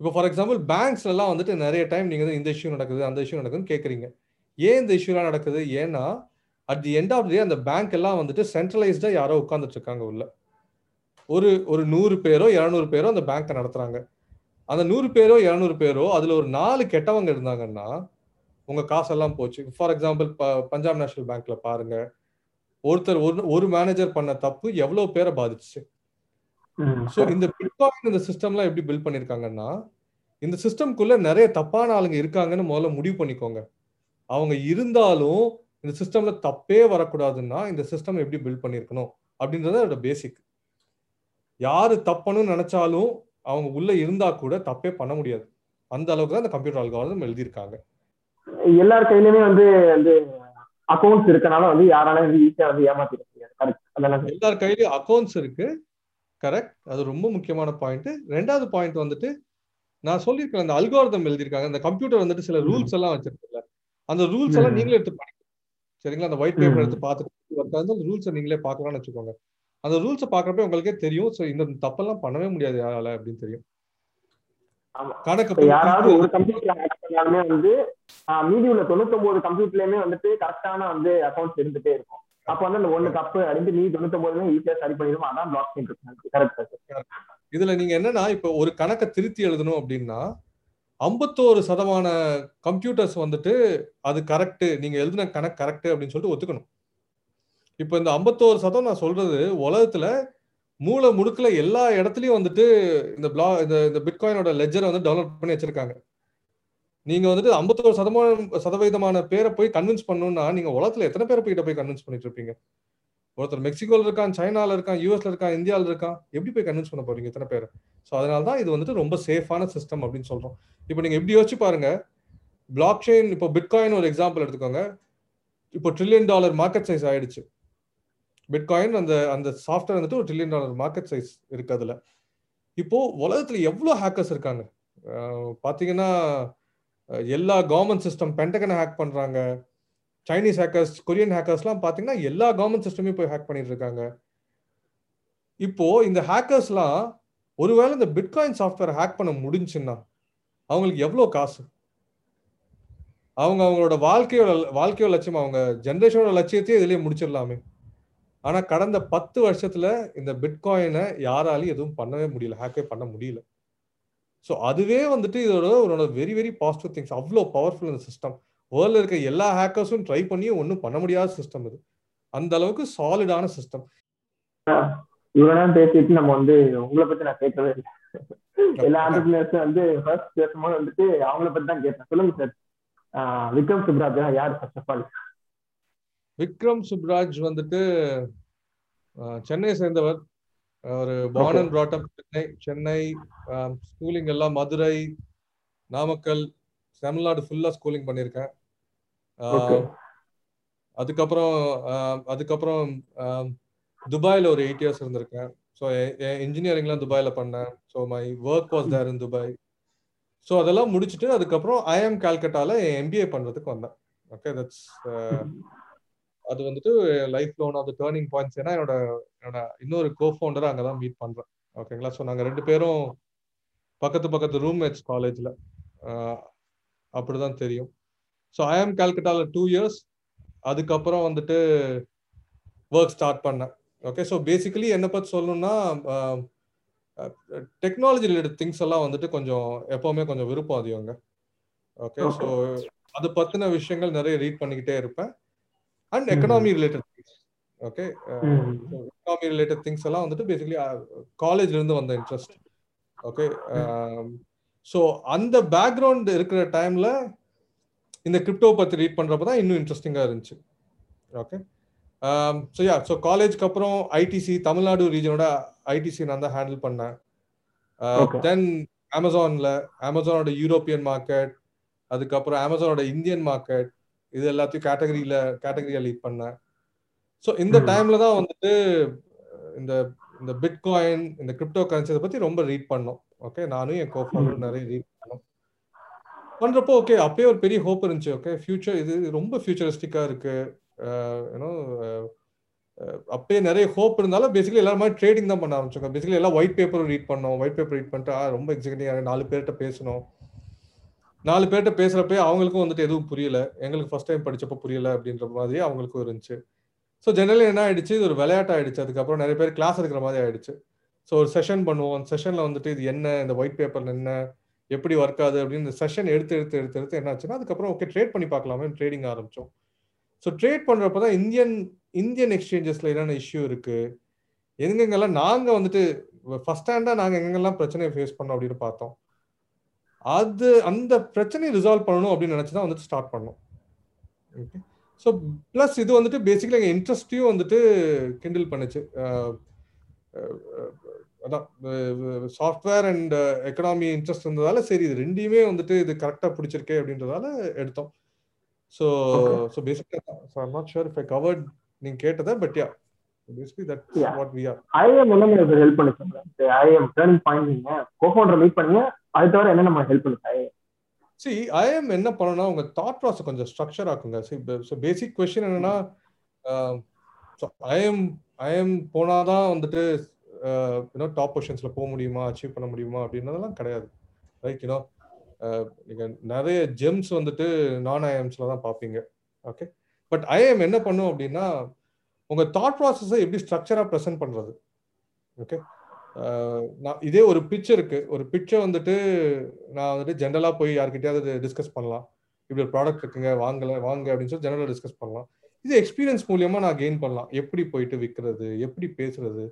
இப்போ ஃபார் எக்ஸாம்பிள் பேங்க்ஸ்லாம் வந்துட்டு நிறைய டைம் நீங்கள் வந்து இந்த இஷ்யூ நடக்குது அந்த இஷ்யூ நடக்குதுன்னு கேட்குறீங்க ஏன் இந்த இஷ்யூலாம் நடக்குது? ஏன்னா at the end of day அந்த பேங்க் எல்லாம் வந்துட்டு சென்ட்ரலைஸ்டாக யாரோ உட்காந்துட்டு இருக்காங்க உள்ள. ஒரு ஒரு நூறு பேரோ இரநூறு பேரோ அந்த பேங்க்கை நடத்துகிறாங்க அந்த நூறு பேரோ இரநூறு பேரோ அதில் ஒரு நாலு கெட்டவங்க இருந்தாங்கன்னா உங்க காசெல்லாம் போச்சு. ஃபார் எக்ஸாம்பிள் பஞ்சாப் நேஷனல் பேங்க்ல பாருங்க. ஒருத்தர் ஒரு ஒரு மேனேஜர் பண்ண தப்பு எவ்வளவு பேரை பாதிச்சு ஸோ இந்த பிட்காயின் இந்த சிஸ்டம்லாம் எப்படி பில்ட் பண்ணிருக்காங்கன்னா இந்த சிஸ்டம்குள்ள நிறைய தப்பான ஆளுங்க இருக்காங்கன்னு முதல்ல முடிவு பண்ணிக்கோங்க. அவங்க இருந்தாலும் இந்த சிஸ்டம்ல தப்பே வரக்கூடாதுன்னா இந்த சிஸ்டம் எப்படி பில்ட் பண்ணிருக்கணும் அப்படின்றது அதோட பேசிக் யாரு தப்பணும்னு நினைச்சாலும் அவங்க உள்ள இருந்தா கூட தப்பே பண்ண முடியாது. அந்த அளவுக்கு தான் இந்த கம்ப்யூட்டர் அல்காரிதம் எழுதியிருக்காங்க. எல்லார் கையிலுமே வந்து வந்து அக்கௌண்ட்ஸ் இருக்கனால வந்து யாராலும் ஈஸியா வந்து ஏமாத்திட முடியாது. கரெக்ட் எல்லார் கையிலயும் அக்கௌண்ட்ஸ் இருக்கு. கரெக்ட் அது ரொம்ப முக்கியமான பாயிண்ட் ரெண்டாவது பாயிண்ட் வந்துட்டு நான் சொல்லியிருக்கேன் அந்த அல்காரிதம் எழுதியிருக்காங்க. அந்த கம்ப்யூட்டர் வந்துட்டு சில ரூல்ஸ் எல்லாம் வச்சிருக்கல அந்த ரூல்ஸ் எல்லாம் நீங்களே எடுத்து படிக்கணும் சரிங்களா? அந்த ஒயிட் பேப்பர் எடுத்து பார்த்துட்டு அந்த ரூல்ஸை நீங்களே பார்க்கலாம்னு வச்சுக்கோங்க. அந்த ரூல்ஸை பாக்குறப்ப உங்களுக்கே தெரியும். ஸோ இந்த தப்பெல்லாம் பண்ணவே முடியாது யாரால அப்படின்னு தெரியும். யாராவது ஒரு கம்ப்யூட்டர் ஹேக் பண்ணாலுமே வந்து மீதி உள்ள தொண்ணூத்தொன்பது கம்ப்யூட்டர்லயுமே வந்துட்டு கரெக்டான வந்து அக்கௌண்ட்ஸ் இருந்துட்டே இருக்கும். அப்ப வந்து அந்த ஒண்ணு தப்பு அடிந்து மீதி தொண்ணூத்தொன்பதுமே ஈஸியா சரி பண்ணிடும் அதான் பிளாக் செயின் கரெக்ட் இதுல நீங்க என்னன்னா இப்ப ஒரு கணக்கை திருத்தி எழுதணும் அப்படின்னா ஐம்பத்தோரு சதமான கம்ப்யூட்டர்ஸ் வந்துட்டு அது கரெக்ட் நீங்க எழுதின கணக்கு கரெக்ட் அப்படின்னு சொல்லிட்டு ஒத்துக்கணும். இப்போ இந்த ஐம்பத்தோரு சதம் நான் சொல்றது உலகத்துல மூளை முடுக்கல எல்லா இடத்துலயும் வந்துட்டு இந்த பிளா இந்த இந்த பிட்காயினோட லெஜரை வந்து டவுன்லோட் பண்ணி வச்சிருக்காங்க. நீங்க வந்துட்டு ஐம்பத்தோரு சதமான சதவீதமான பேரை போய் கன்வின்ஸ் பண்ணணும்னா நீங்க உலகத்துல எத்தனை பேரை போய் போய் கன்வின்ஸ் பண்ணிட்டு இருப்பீங்க? ஒருத்தர் மெக்சிகோல இருக்கான் சைனால இருக்கான் யூஎஸ்ல இருக்கான் இந்தியாவில் இருக்கான் எப்படி போய் கன்வின்ஸ் பண்ண போறீங்க இத்தனை பேர்? ஸோ அதனால தான் இது வந்துட்டு ரொம்ப சேஃபான சிஸ்டம் அப்படின்னு சொல்றோம். இப்போ நீங்க எப்படி யோசிச்சு பாருங்க. பிளாக் செயின் இப்போ பிட்காயின் ஒரு எக்ஸாம்பிள் எடுத்துக்கோங்க. இப்போ ட்ரில்லியன் டாலர் மார்க்கெட் சைஸ் ஆயிடுச்சு. பிட்காயின் அந்த அந்த சாஃப்ட்வேர் வந்துட்டு ஒரு ட்ரில்லியன் டாலர் மார்க்கெட் சைஸ் இருக்கு அதுல. இப்போ உலகத்துல எவ்வளோ ஹேக்கர்ஸ் இருக்காங்க? பாத்தீங்கன்னா எல்லா கவர்மெண்ட் சிஸ்டம் பென்டகனை ஹேக் பண்றாங்க. சைனீஸ் ஹேக்கர்ஸ் கொரியன் ஹேக்கர்ஸ்லாம் பார்த்தீங்கன்னா எல்லா கவர்மெண்ட் சிஸ்டமே போய் ஹேக் பண்ணிட்டு இருக்காங்க. இப்போ இந்த ஹேக்கர்ஸ்லாம் ஒருவேளை இந்த பிட்காயின் சாஃப்ட்வேர் ஹேக் பண்ண முடிஞ்சுன்னா அவங்களுக்கு எவ்வளோ காசு? அவங்க அவங்களோட வாழ்க்கையோட வாழ்க்கையோட லட்சியம் அவங்க ஜென்ரேஷனோட லட்சியத்தையே இதுலயே முடிச்சிடலாமே. ஆனா கடந்த பத்து வருஷத்துல இந்த பிட்காயினை யாராலையும் எதுவும் பண்ணவே முடியல. ஹேக்கே பண்ண முடியல. ஸோ அதுவே வந்துட்டு இதோட ஒரு வெரி வெரி பாசிட்டிவ் திங்ஸ் அவ்வளோ பவர்ஃபுல் இந்த சிஸ்டம் வேர்ல்ட்ல இருக்க எல்லா ஹேக்கர்ஸும் ட்ரை பண்ணியும் ஒன்றும் பண்ண முடியாத சிஸ்டம் இது. அந்த அளவுக்கு சாலிடான சிஸ்டம் இவ்வளவு நேரம் பேசிட்டு நம்ம வந்து உங்களை பத்தி நான் கேட்கவே இல்லை. எல்லா ஆண்டர்பிரினர்ஸும் வந்து ஃபர்ஸ்ட் பேசும்போது வந்துட்டு அவங்கள பத்தி தான் கேட்டேன். சொல்லுங்க சார் விக்ரம் சுப்ராஜ் யார் first of all Vikram Subraj வந்துட்டு சென்னை சேர்ந்தவர். ஒரு born and brought up Chennai. Chennai schooling எல்லாம் மதுரை நாமக்கல் தமிழ்நாடு ஃபுல்லா ஸ்கூலிங் பண்ணியிருக்கேன். அதுக்கப்புறம் அதுக்கப்புறம் துபாயில் ஒரு எயிட் இயர்ஸ் இருந்திருக்கேன். ஸோ இன்ஜினியரிங்லாம் துபாயில் பண்ணேன். So my work was there in Dubai so அதெல்லாம் முடிச்சுட்டு அதுக்கப்புறம் ஐஎம் கால்கட்டால எம்பிஏ பண்றதுக்கு வந்தேன். ஓகே தட்ஸ் அது வந்துட்டு லைஃப்ல one of the turning points ஏன்னா என்னோட என்னோட இன்னொரு கோ ஃபவுண்டரை அங்கே தான் மீட் பண்றேன் ஓகேங்களா ஸோ நாங்கள் ரெண்டு பேரும் பக்கத்து பக்கத்து ரூம்மேட்ஸ் காலேஜ்ல அப்படிதான் தெரியும். ஸோ ஐஎம் கால்கட்டால டூ இயர்ஸ் அதுக்கப்புறம் வந்துட்டு ஒர்க் ஸ்டார்ட் பண்ணேன். ஓகே ஸோ பேசிக்கலி என்ன பற்றி சொல்லணும்னா டெக்னாலஜி ரிலேட்டட் திங்ஸ் எல்லாம் வந்துட்டு கொஞ்சம் எப்பவுமே கொஞ்சம் விருப்பம் அதிகங்க. ஓகே ஸோ அது பத்தின விஷயங்கள் நிறைய ரீட் பண்ணிக்கிட்டே இருப்பேன். And economy related things okay economy related things எல்லாம் வந்துட்டு பேசிக்கலி காலேஜ்ல இருந்து வந்த இன்ட்ரெஸ்ட் ஓகே ஸோ அந்த பேக்ரவுண்ட் இருக்கிற டைம்ல இந்த கிரிப்டோ பத்தி ரீட் பண்றப்ப தான் இன்னும் இன்ட்ரெஸ்டிங்கா இருந்துச்சு. ஓகே ஸோ யா ஸோ காலேஜ்க்கு அப்புறம் ஐடிசி தமிழ்நாடு ரீஜனோட ஐடிசி நான் தான் ஹேண்டில் பண்ணேன். தென் அமேசான்ல அமேசானோட யூரோப்பியன் மார்க்கெட் அதுக்கப்புறம் அமேசானோட இந்தியன் மார்க்கெட் இது எல்லாத்தையும் கேட்டகரியில கேட்டகரியா லீட் பண்ணேன் ஸோ இந்த டைம்ல தான் வந்துட்டு இந்த இந்த பிட்காயின் இந்த கிரிப்டோ கரன்சி பத்தி ரொம்ப ரீட் பண்ணோம். ஓகே நானும் என் கோஃபவுண்டர் நிறைய ரீட் பண்ணோம். பண்றப்போ ஓகே அப்பயே ஒரு பெரிய ஹோப் இருந்துச்சு. ஓகே ஃபியூச்சர் இது ரொம்ப ஃபியூச்சரிஸ்டிக்கா இருக்கு. யூனோ அப்பயே நிறைய ஹோப் இருந்தாலும் பேசிக்கலி எல்லாருமே ட்ரேடிங் தான் பண்ண ஆரம்பிச்சோங்க பேசிக்கலி எல்லாம் ஒயிட் பேப்பர் ரீட் பண்ணோம். ஒயிட் பேப்பர் ரீட் பண்ணிட்டு ரொம்ப எக்ஸிக்யூட்டிவ் நாலு பேர்கிட்ட பேசணும். நாலு பேர்கிட்ட பேசுகிறப்ப அவங்களுக்கும் வந்துட்டு எதுவும் புரியல. எங்களுக்கு ஃபர்ஸ்ட் டைம் படித்தப்போ புரியல அப்படின்ற மாதிரி அவங்களுக்கும் இருந்துச்சு. ஸோ ஜென்ரலி என்ன ஆயிடுச்சு? இது ஒரு விளையாட்டு ஆயிடுச்சு அதுக்கப்புறம் நிறைய பேர் கிளாஸ் எடுக்கிற மாதிரி ஆயிடுச்சு. ஸோ ஒரு செஷன் பண்ணுவோம். அந்த செஷனில் வந்துட்டு இது என்ன? இந்த ஒயிட் பேப்பர் என்ன? எப்படி ஒர்க் ஆகுது? அப்படின்னு இந்த செஷன் எடுத்து எடுத்து எடுத்து எடுத்து என்ன ஆச்சுன்னா அதுக்கப்புறம் ஓகே ட்ரேட் பண்ணி பார்க்கலாமே ட்ரேடிங் ஆரம்பித்தோம் ஸோ ட்ரேட் பண்ணுறப்ப தான் இந்தியன் இந்தியன் எக்ஸ்சேஞ்சஸில் என்னென்ன இஷ்யூ இருக்குது எங்கெங்கெல்லாம் நாங்கள் வந்துட்டு ஃபஸ்ட் ஸ்டாண்டாக நாங்கள் எங்கெங்கெல்லாம் பிரச்சனையை ஃபேஸ் பண்ணோம் அப்படின்னு பார்த்தோம். அது அந்த பிரச்சனையை ரிசால்வ் பண்ணணும் அப்படின்னு நினைச்சு தான் வந்துட்டு ஸ்டார்ட் பண்ணோம். ஓகே ஸோ ப்ளஸ் இது வந்துட்டு பேசிக்கலி எங்கள் இன்ட்ரெஸ்டையும் வந்துட்டு கிண்டில் பண்ணுச்சு. அதான் சாஃப்ட்வேர் அண்ட் எக்கனாமி இன்ட்ரெஸ்ட் இருந்ததால சரி இது ரெண்டையுமே வந்துட்டு இது கரெக்டாக பிடிச்சிருக்கே அப்படின்றதால எடுத்தோம். So so basically so I'm not sure if I covered நீங்க கேட்டதா but yeah basically that what we are IM எனக்கு ஹெல்ப் பண்ணுச்சு. ஐஎம் டேர்னிங் பாயிண்ட் நீங்க கோஃபவுண்டர் மீட் பண்ணீங்க. அது தவிர என்ன நம்ம ஹெல்ப் பண்ணுங்க சி ஐஎம் என்ன பண்ணணும்னா உங்க தாட் ப்ராசஸ் கொஞ்சம் ஸ்ட்ரக்சர் ஆக்குங்க ஸோ பேசிக் கொஸ்டின் என்னன்னா um, ஐஎம் ஐஎம் போனாதான் வந்துட்டு யூனோ டாப் பொசிஷன்ஸ்ல போக முடியுமா அச்சீவ் பண்ண முடியுமா அப்படின்றதெல்லாம் கிடையாது. ரைட் யூனோ uh, நீங்க நிறைய ஜெம்ஸ் வந்துட்டு நான் ஐஎம்ஸ்ல தான் பார்ப்பீங்க. ஓகே பட் ஐஎம் என்ன பண்ணும் அப்படின்னா உங்க தாட் ப்ராசஸை எப்படி ஸ்ட்ரக்சரா ப்ரெசென்ட் பண்றது? ஓகே நான் இதே ஒரு பிச் இருக்கு. ஒரு பிச்சை வந்துட்டு நான் வந்துட்டு ஜென்ரலா போய் யார்கிட்டயாவது டிஸ்கஸ் பண்ணலாம். இப்படி ஒரு ப்ராடக்ட் இருக்குங்க வாங்கல வாங்க அப்படின்னு சொல்லி ஜென்ரலாக டிஸ்கஸ் பண்ணலாம். இது எக்ஸ்பீரியன்ஸ் மூலியமா நான் கெயின் பண்ணலாம். எப்படி போயிட்டு விற்கிறது எப்படி பேசுறது.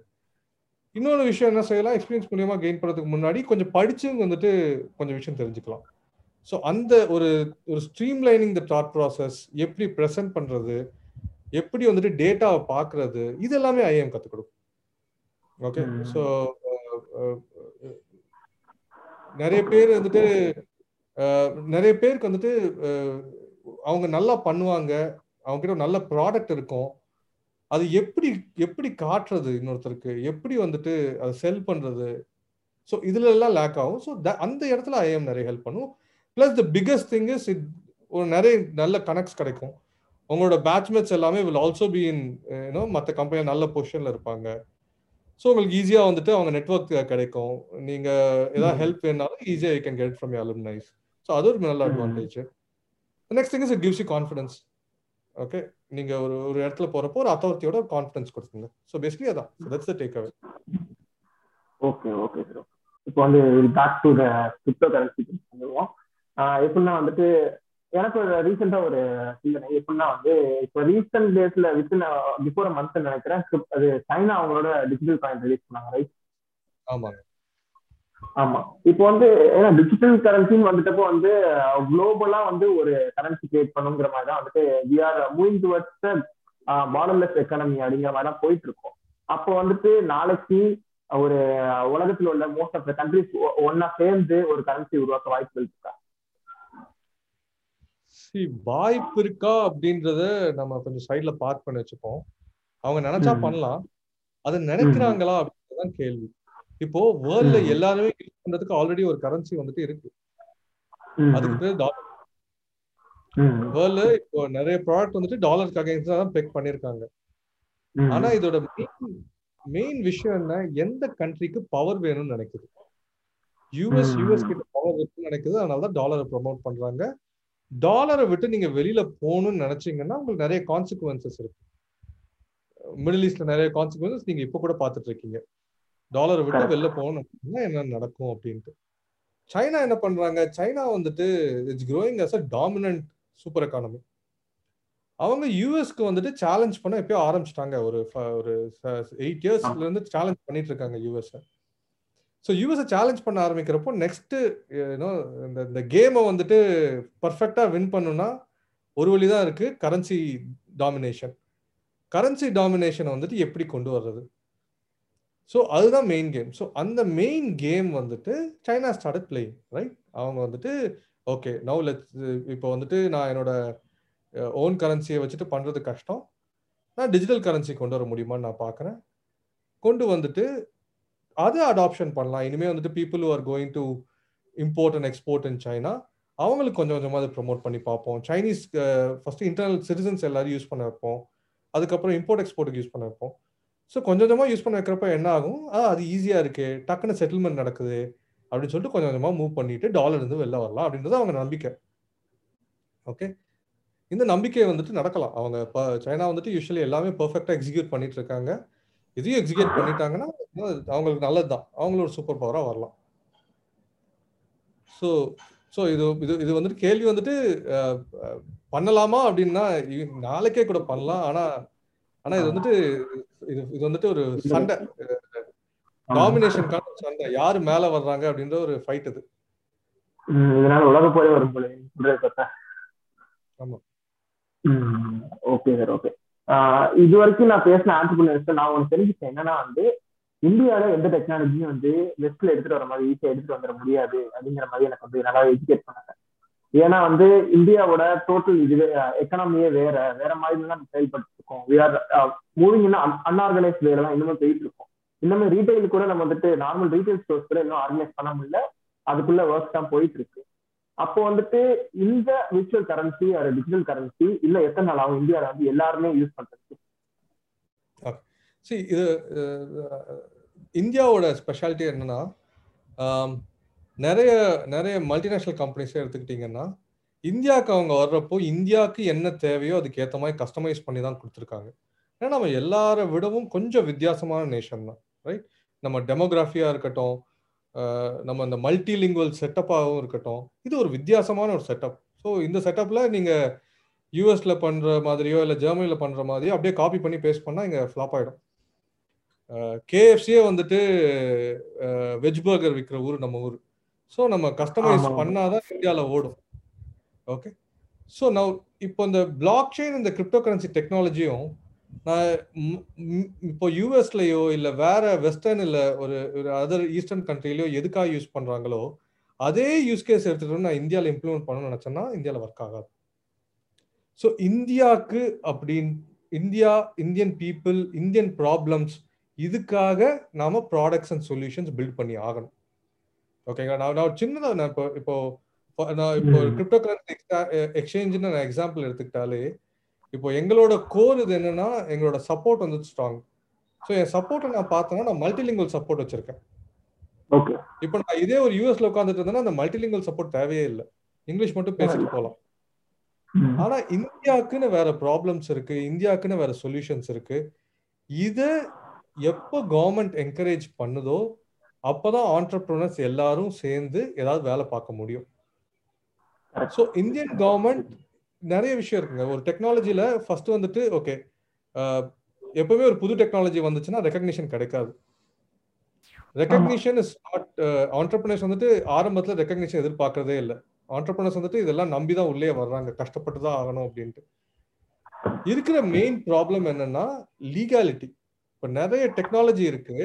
இன்னொரு விஷயம் என்ன செய்யலாம்? எக்ஸ்பீரியன்ஸ் மூலியமா கெயின் பண்ணுறதுக்கு முன்னாடி கொஞ்சம் படிச்சு வந்துட்டு கொஞ்சம் விஷயம் தெரிஞ்சுக்கலாம். ஸோ அந்த ஒரு ஒரு streamlining the thought process எப்படி ப்ரெசென்ட் பண்ணுறது எப்படி வந்துட்டு டேட்டாவை பார்க்கறது இது எல்லாமே ஐஎம் கற்றுக் கொடுக்கும். ஓகே ஸோ நிறைய பேர் வந்துட்டு நிறைய பேருக்கு வந்துட்டு அவங்க நல்லா பண்ணுவாங்க. அவங்க கிட்ட நல்ல ப்ராடக்ட் இருக்கும். அது எப்படி எப்படி காட்டுறது இன்னொருத்தருக்கு? எப்படி வந்துட்டு அதை செல் பண்றது? ஸோ இதுல எல்லாம் லேக் ஆகும் ஸோ அந்த இடத்துல ஐஎம் நிறைய ஹெல்ப் பண்ணும். Plus the biggest thing is it ஒரு நிறைய நல்ல கனெக்ட்ஸ் கிடைக்கும். உங்களோட பேட்ச்மேட்ஸ் எல்லாமே will also be in you know மற்ற கம்பெனி நல்ல பொசிஷன்ல இருப்பாங்க. ஸோ உங்களுக்கு ஈஸியாக வந்துட்டு அவங்க நெட்ஒர்க் கிடைக்கும். நீங்கள் ஏதாவது ஹெல்ப் வேணாலும் ஈஸியாக you can get from you alumni so அது ஒரு நல்ல advantage next thing is it gives you confidence okay நீங்க ஒரு ஒரு இடத்துல போறப்போ ஒரு அத்தாரிட்டியோட கான்ஃபிடன்ஸ் கொடுக்குங்க ஸோ பேசிக்கலி அதான். That's the takeaway okay okay sir இப்போ வந்து back to the crypto currency வந்துருவோம் எப்படின்னா வந்துட்டு எனக்கு ஒரு ரீசெண்டா ஒரு சிந்தனை. எப்படின்னா வந்து இப்போ ரீசெண்ட் டேஸ்ல வித்தின் பிஃபோர் மந்த் நினைக்கிறேன். அது சைனா அவங்களோட டிஜிட்டல் காயின் ரிலீஸ் பண்ணாங்க ரைட் ஆமாங்க. ஆமா. இப்போ வந்து ஏன்னா டிஜிட்டல் கரன்சின்னு வந்துட்டப்போ வந்து குளோபலா வந்து ஒரு கரன்சி கிரியேட் பண்ணுங்கிற மாதிரி தான் வந்துட்டு we are moving towards modelless economy அப்படிங்கிற மாதிரி தான் போயிட்டு இருக்கோம் அப்போ வந்துட்டு நாளைக்கு ஒரு உலகத்தில் உள்ள மோஸ்ட் ஆஃப் த கண்ட்ரிஸ் ஒன்னா சேர்ந்து ஒரு கரன்சி உருவாக்க வாய்ப்புகள் இருக்கா? வாய்ப்பு இருக்கா அப்படின்றத நம்ம கொஞ்சம் சைட்ல பார்க் பண்ணி வச்சுப்போம். அவங்க நினைச்சா பண்ணலாம். அது நினைக்கிறாங்களா அப்படின்றதான் கேள்வி. இப்போ வேர்ல்ட்ல எல்லாருமே யூஸ் பண்றதுக்கு ஆல்ரெடி ஒரு கரன்சி வந்துட்டு இருக்கு. அதுக்கு பேர் டாலர் வேர்ல்ட்ல இப்போ நிறைய ப்ராடக்ட் வந்துட்டு டாலருக்கு அகைன்ஸ்டா தான் பெக் பண்ணிருக்காங்க ஆனா இதோட மெயின் மெயின் விஷயம் என்ன? எந்த கண்ட்ரிக்கு பவர் வேணும்னு நினைக்குது? யூஎஸ் யூஎஸ் கிட்ட பவர் இருக்குன்னு நினைக்குது. அதனால தான் டாலரை ப்ரொமோட் பண்றாங்க. டாலரை விட்டு நீங்க வெளியில போகணும்னு நினைச்சீங்கன்னா உங்களுக்கு நிறைய கான்சிக்வன்சஸ் இருக்கு. மிடில் ஈஸ்ட்ல நிறைய கான்சிக்வன்சஸ் நீங்க இப்போ கூட பார்த்துட்டு இருக்கீங்க. டாலரை விட்டு வெளில போகணும். அப்படின்னா என்ன நடக்கும் அப்படின்ட்டு. சைனா என்ன பண்றாங்க? சைனா வந்துட்டு it's growing as a dominant super economy அவங்க யூஎஸ்க்கு வந்துட்டு சேலஞ்ச் பண்ண எப்பயோ ஆரம்பிச்சிட்டாங்க. ஒரு ஒரு எயிட் இயர்ஸ்ல இருந்து சேலஞ்ச் பண்ணிட்டு இருக்காங்க யூஎஸ் ஸோ யூஎஸ்ஐ சேலஞ்ச் பண்ண ஆரம்பிக்கிறப்போ நெக்ஸ்ட் இந்த இந்த கேமை வந்துட்டு பர்ஃபெக்டாக வின் பண்ணுன்னா ஒரு வழி தான் இருக்குது கரன்சி டாமினேஷன் கரன்சி டாமினேஷனை வந்துட்டு எப்படி கொண்டு வர்றது? ஸோ அதுதான் மெயின் கேம் ஸோ அந்த மெயின் கேம் வந்துட்டு சைனா ஸ்டார்ட் பிளேயிங் ரைட் அவங்க வந்துட்டு ஓகே நவு லெட் இப்போ வந்துட்டு நான் என்னோட ஓன் கரன்சியை வச்சுட்டு பண்ணுறது கஷ்டம். நான் டிஜிட்டல் கரன்சி கொண்டு வர முடியுமான்னு நான் பார்க்குறேன் கொண்டு வந்துட்டு அதை அடாப்ஷன் பண்ணலாம். இனிமேல் வந்துட்டு people are going to import and export in China அவங்களுக்கு கொஞ்சம் கொஞ்சமாக அதை ப்ரொமோட் பண்ணி பார்ப்போம். சைனீஸ் ஃபர்ஸ்ட் இன்டர்னல் சிட்டிசன்ஸ் எல்லாரும் யூஸ் பண்ண வைப்போம். அதுக்கப்புறம் இம்போர்ட் எக்ஸ்போர்ட்டுக்கு யூஸ் பண்ண வைப்போம். ஸோ கொஞ்சம் கொஞ்சமாக யூஸ் பண்ண வைக்கிறப்ப என்ன ஆகும்? ஆ அது ஈஸியாக இருக்குது டக்குன்னு செட்டில்மெண்ட் நடக்குது அப்படின்னு சொல்லிட்டு கொஞ்சம் கொஞ்சமாக மூவ் பண்ணிட்டு டாலர் இருந்து வெளில வரலாம் அப்படின்றது அவங்க நம்பிக்கை. ஓகே இந்த நம்பிக்கை வந்துட்டு நடக்கலாம். அவங்க இப்போ சைனா வந்துட்டு யூஸ்வலி எல்லாமே பர்ஃபெக்டாக எக்ஸிக்யூட் பண்ணிட்டு இருக்காங்க. இதையும் எக்ஸிக்யூட் பண்ணிட்டாங்கன்னா அவங்களுக்கு நல்லது தான் அவங்களோட சூப்பர் பவராக வரலாம். ஸோ ஸோ இது இது இது வந்துட்டு கேள்வி வந்துட்டு பண்ணலாமா அப்படின்னா நாளைக்கே கூட பண்ணலாம். ஆனா ஆனா இது வந்துட்டு இது இது வந்துட்டு ஒரு சண்டை. டாமினேஷனுக்கான சண்டை. யாரு மேல வர்றாங்க அப்படின்ற ஒரு ஃபைட் இது. இதனால உலக போய் வரும் போல ஆமா. Okay sir okay. இது வரைக்கும் நான் பேசின ஆண்டர்பிரினர்ஸ் நான் ஒன்று தெரிஞ்சுட்டேன் என்னன்னா வந்து இந்தியாவில எந்த டெக்னாலஜியும் வந்து வெஸ்ட்ல எடுத்துட்டு வர மாதிரி ஈஸியா எடுத்துட்டு வந்துட முடியாது அப்படிங்கிற மாதிரி எனக்கு வந்து நல்லா எஜுகேட் பண்ணாங்க. ஏன்னா வந்து இந்தியாவோட டோட்டல் இதுவே எக்கனாமியே வேற வேற மாதிரி தான் செயல்பட்டு இருக்கோம் வி ஆர் மூவிங் இன்னும் அன்ஆர்கனைஸ் வேலை தான் இன்னுமே போயிட்டு இருக்கோம். இன்னுமே ரீட்டைல் கூட நம்ம வந்துட்டு நார்மல் ரீட்டைல் ஸ்டோர்ஸ் கூட இன்னும் ஆர்கனைஸ் பண்ண முடியல. அதுக்குள்ள ஒர்க் தான் போயிட்டு இருக்கு. அப்போ வந்துட்டு இந்த விர்ச்சுவல் கரன்சி ஒரு டிஜிட்டல் கரன்சி இல்ல எத்தனை நாள் ஆகும்? இந்தியாவில் வந்து எல்லாருமே யூஸ் பண்றதுக்கு. சி இது இந்தியாவோட ஸ்பெஷாலிட்டி என்னன்னா நிறைய நிறைய மல்டிநேஷ்னல் கம்பெனிஸே எடுத்துக்கிட்டிங்கன்னா இந்தியாவுக்கு அவங்க வர்றப்போ இந்தியாவுக்கு என்ன தேவையோ அதுக்கு ஏற்ற மாதிரி கஸ்டமைஸ் பண்ணி தான் கொடுத்துருக்காங்க. ஏன்னா நம்ம எல்லாரை விடவும் கொஞ்சம் வித்தியாசமான நேஷன் தான் ரைட் நம்ம டெமோகிராஃபியாக இருக்கட்டும் நம்ம இந்த மல்டிலிங்குவல் செட்டப்பாகவும் இருக்கட்டும் இது ஒரு வித்தியாசமான ஒரு செட்டப் ஸோ இந்த செட்டப்பில் நீங்கள் யூஎஸில் பண்ணுற மாதிரியோ இல்லை ஜெர்மனியில் பண்ணுற மாதிரியோ அப்படியே காப்பி பண்ணி பேஸ்ட் பண்ணால் இங்கே ஃப்ளாப் ஆகிடும் கேஎஃப்சியே வந்துட்டு வெஜ் பர்கர் விற்கிற ஊர் நம்ம ஊர். ஸோ நம்ம கஸ்டமைஸ் பண்ணாதான் இந்தியாவில் ஓடும். ஓகே ஸோ நான் இப்போ இந்த பிளாக் செயின் இந்த கிரிப்டோ கரன்சி டெக்னாலஜியும் நான் இப்போ யூஎஸ்லயோ இல்லை வேற வெஸ்டர்ன் இல்லை ஒரு ஒரு அதர் ஈஸ்டர்ன் கண்ட்ரிலையோ எதுக்காக யூஸ் பண்றாங்களோ அதே யூஸ் கேஸ் எடுத்துட்டு நான் இந்தியாவில் இம்ப்ளிமெண்ட் பண்ணணும்னு நினச்சேன்னா இந்தியாவில் ஒர்க் ஆகாது. ஸோ இந்தியாவுக்கு அப்படின்னு India Indian people Indian problems இதுக்காக நாம ப்ராடக்ட்ஸ் அண்ட் சொல்யூஷன்ஸ் பில்ட் பண்ணி ஆகணும். ஓகேங்களா நான் நான் சின்னதாக நான் இப்போ இப்போ நான் இப்போ கிரிப்டோ கரன்சி எக்ஸ்சேஞ்சுன்னு நான் எக்ஸாம்பிள் எடுத்துக்கிட்டாலே இப்போ எங்களோட கோர் இது என்னன்னா எங்களோட சப்போர்ட் வந்து ஸ்ட்ராங் ஸோ என் சப்போர்ட்டை நான் பார்த்தேன்னா நான் மல்டிலிங்குவல் சப்போர்ட் வச்சிருக்கேன். ஓகே இப்போ நான் இதே ஒரு யூஎஸ்ல உட்காந்துட்டு இருந்தேன்னா அந்த மல்டிலிங்குவல் சப்போர்ட் தேவையே இல்லை. இங்கிலீஷ் மட்டும் பேசிட்டு போகலாம். ஆனா இந்தியாவுக்குன்னு வேற ப்ராப்ளம்ஸ் இருக்கு. இந்தியாவுக்குன்னு வேற சொல்யூஷன்ஸ் இருக்கு. இத எப்போ கவர்மெண்ட் என்கரேஜ் பண்ணுதோ அப்போதான் ஆண்டர்பிரினர்ஸ் எல்லாரும் சேர்ந்து ஏதாவது வேலை பார்க்க முடியும். ஸோ இந்தியன் கவர்மெண்ட் நிறைய விஷயம் இருக்குங்க. ஒரு டெக்னாலஜியில் ஃபர்ஸ்ட் வந்துட்டு ஓகே எப்பவுமே ஒரு புது டெக்னாலஜி வந்துச்சுன்னா ரெக்கக்னிஷன் கிடைக்காது. ரெக்கக்னிஷன் இஸ் நாட் ஆண்டர்பிரினர்ஸ் வந்துட்டு ஆரம்பத்தில் ரெக்கக்னிஷன் எதிர்பார்க்கறதே இல்லை. ஆண்டர்பிரினர்ஸ் வந்துட்டு இதெல்லாம் நம்பி தான் உள்ளே வர்றாங்க. கஷ்டப்பட்டு தான் ஆகணும் அப்படின்ட்டு. இருக்கிற மெயின் ப்ராப்ளம் என்னன்னா லீகாலிட்டி இப்போ நிறைய டெக்னாலஜி இருக்கு.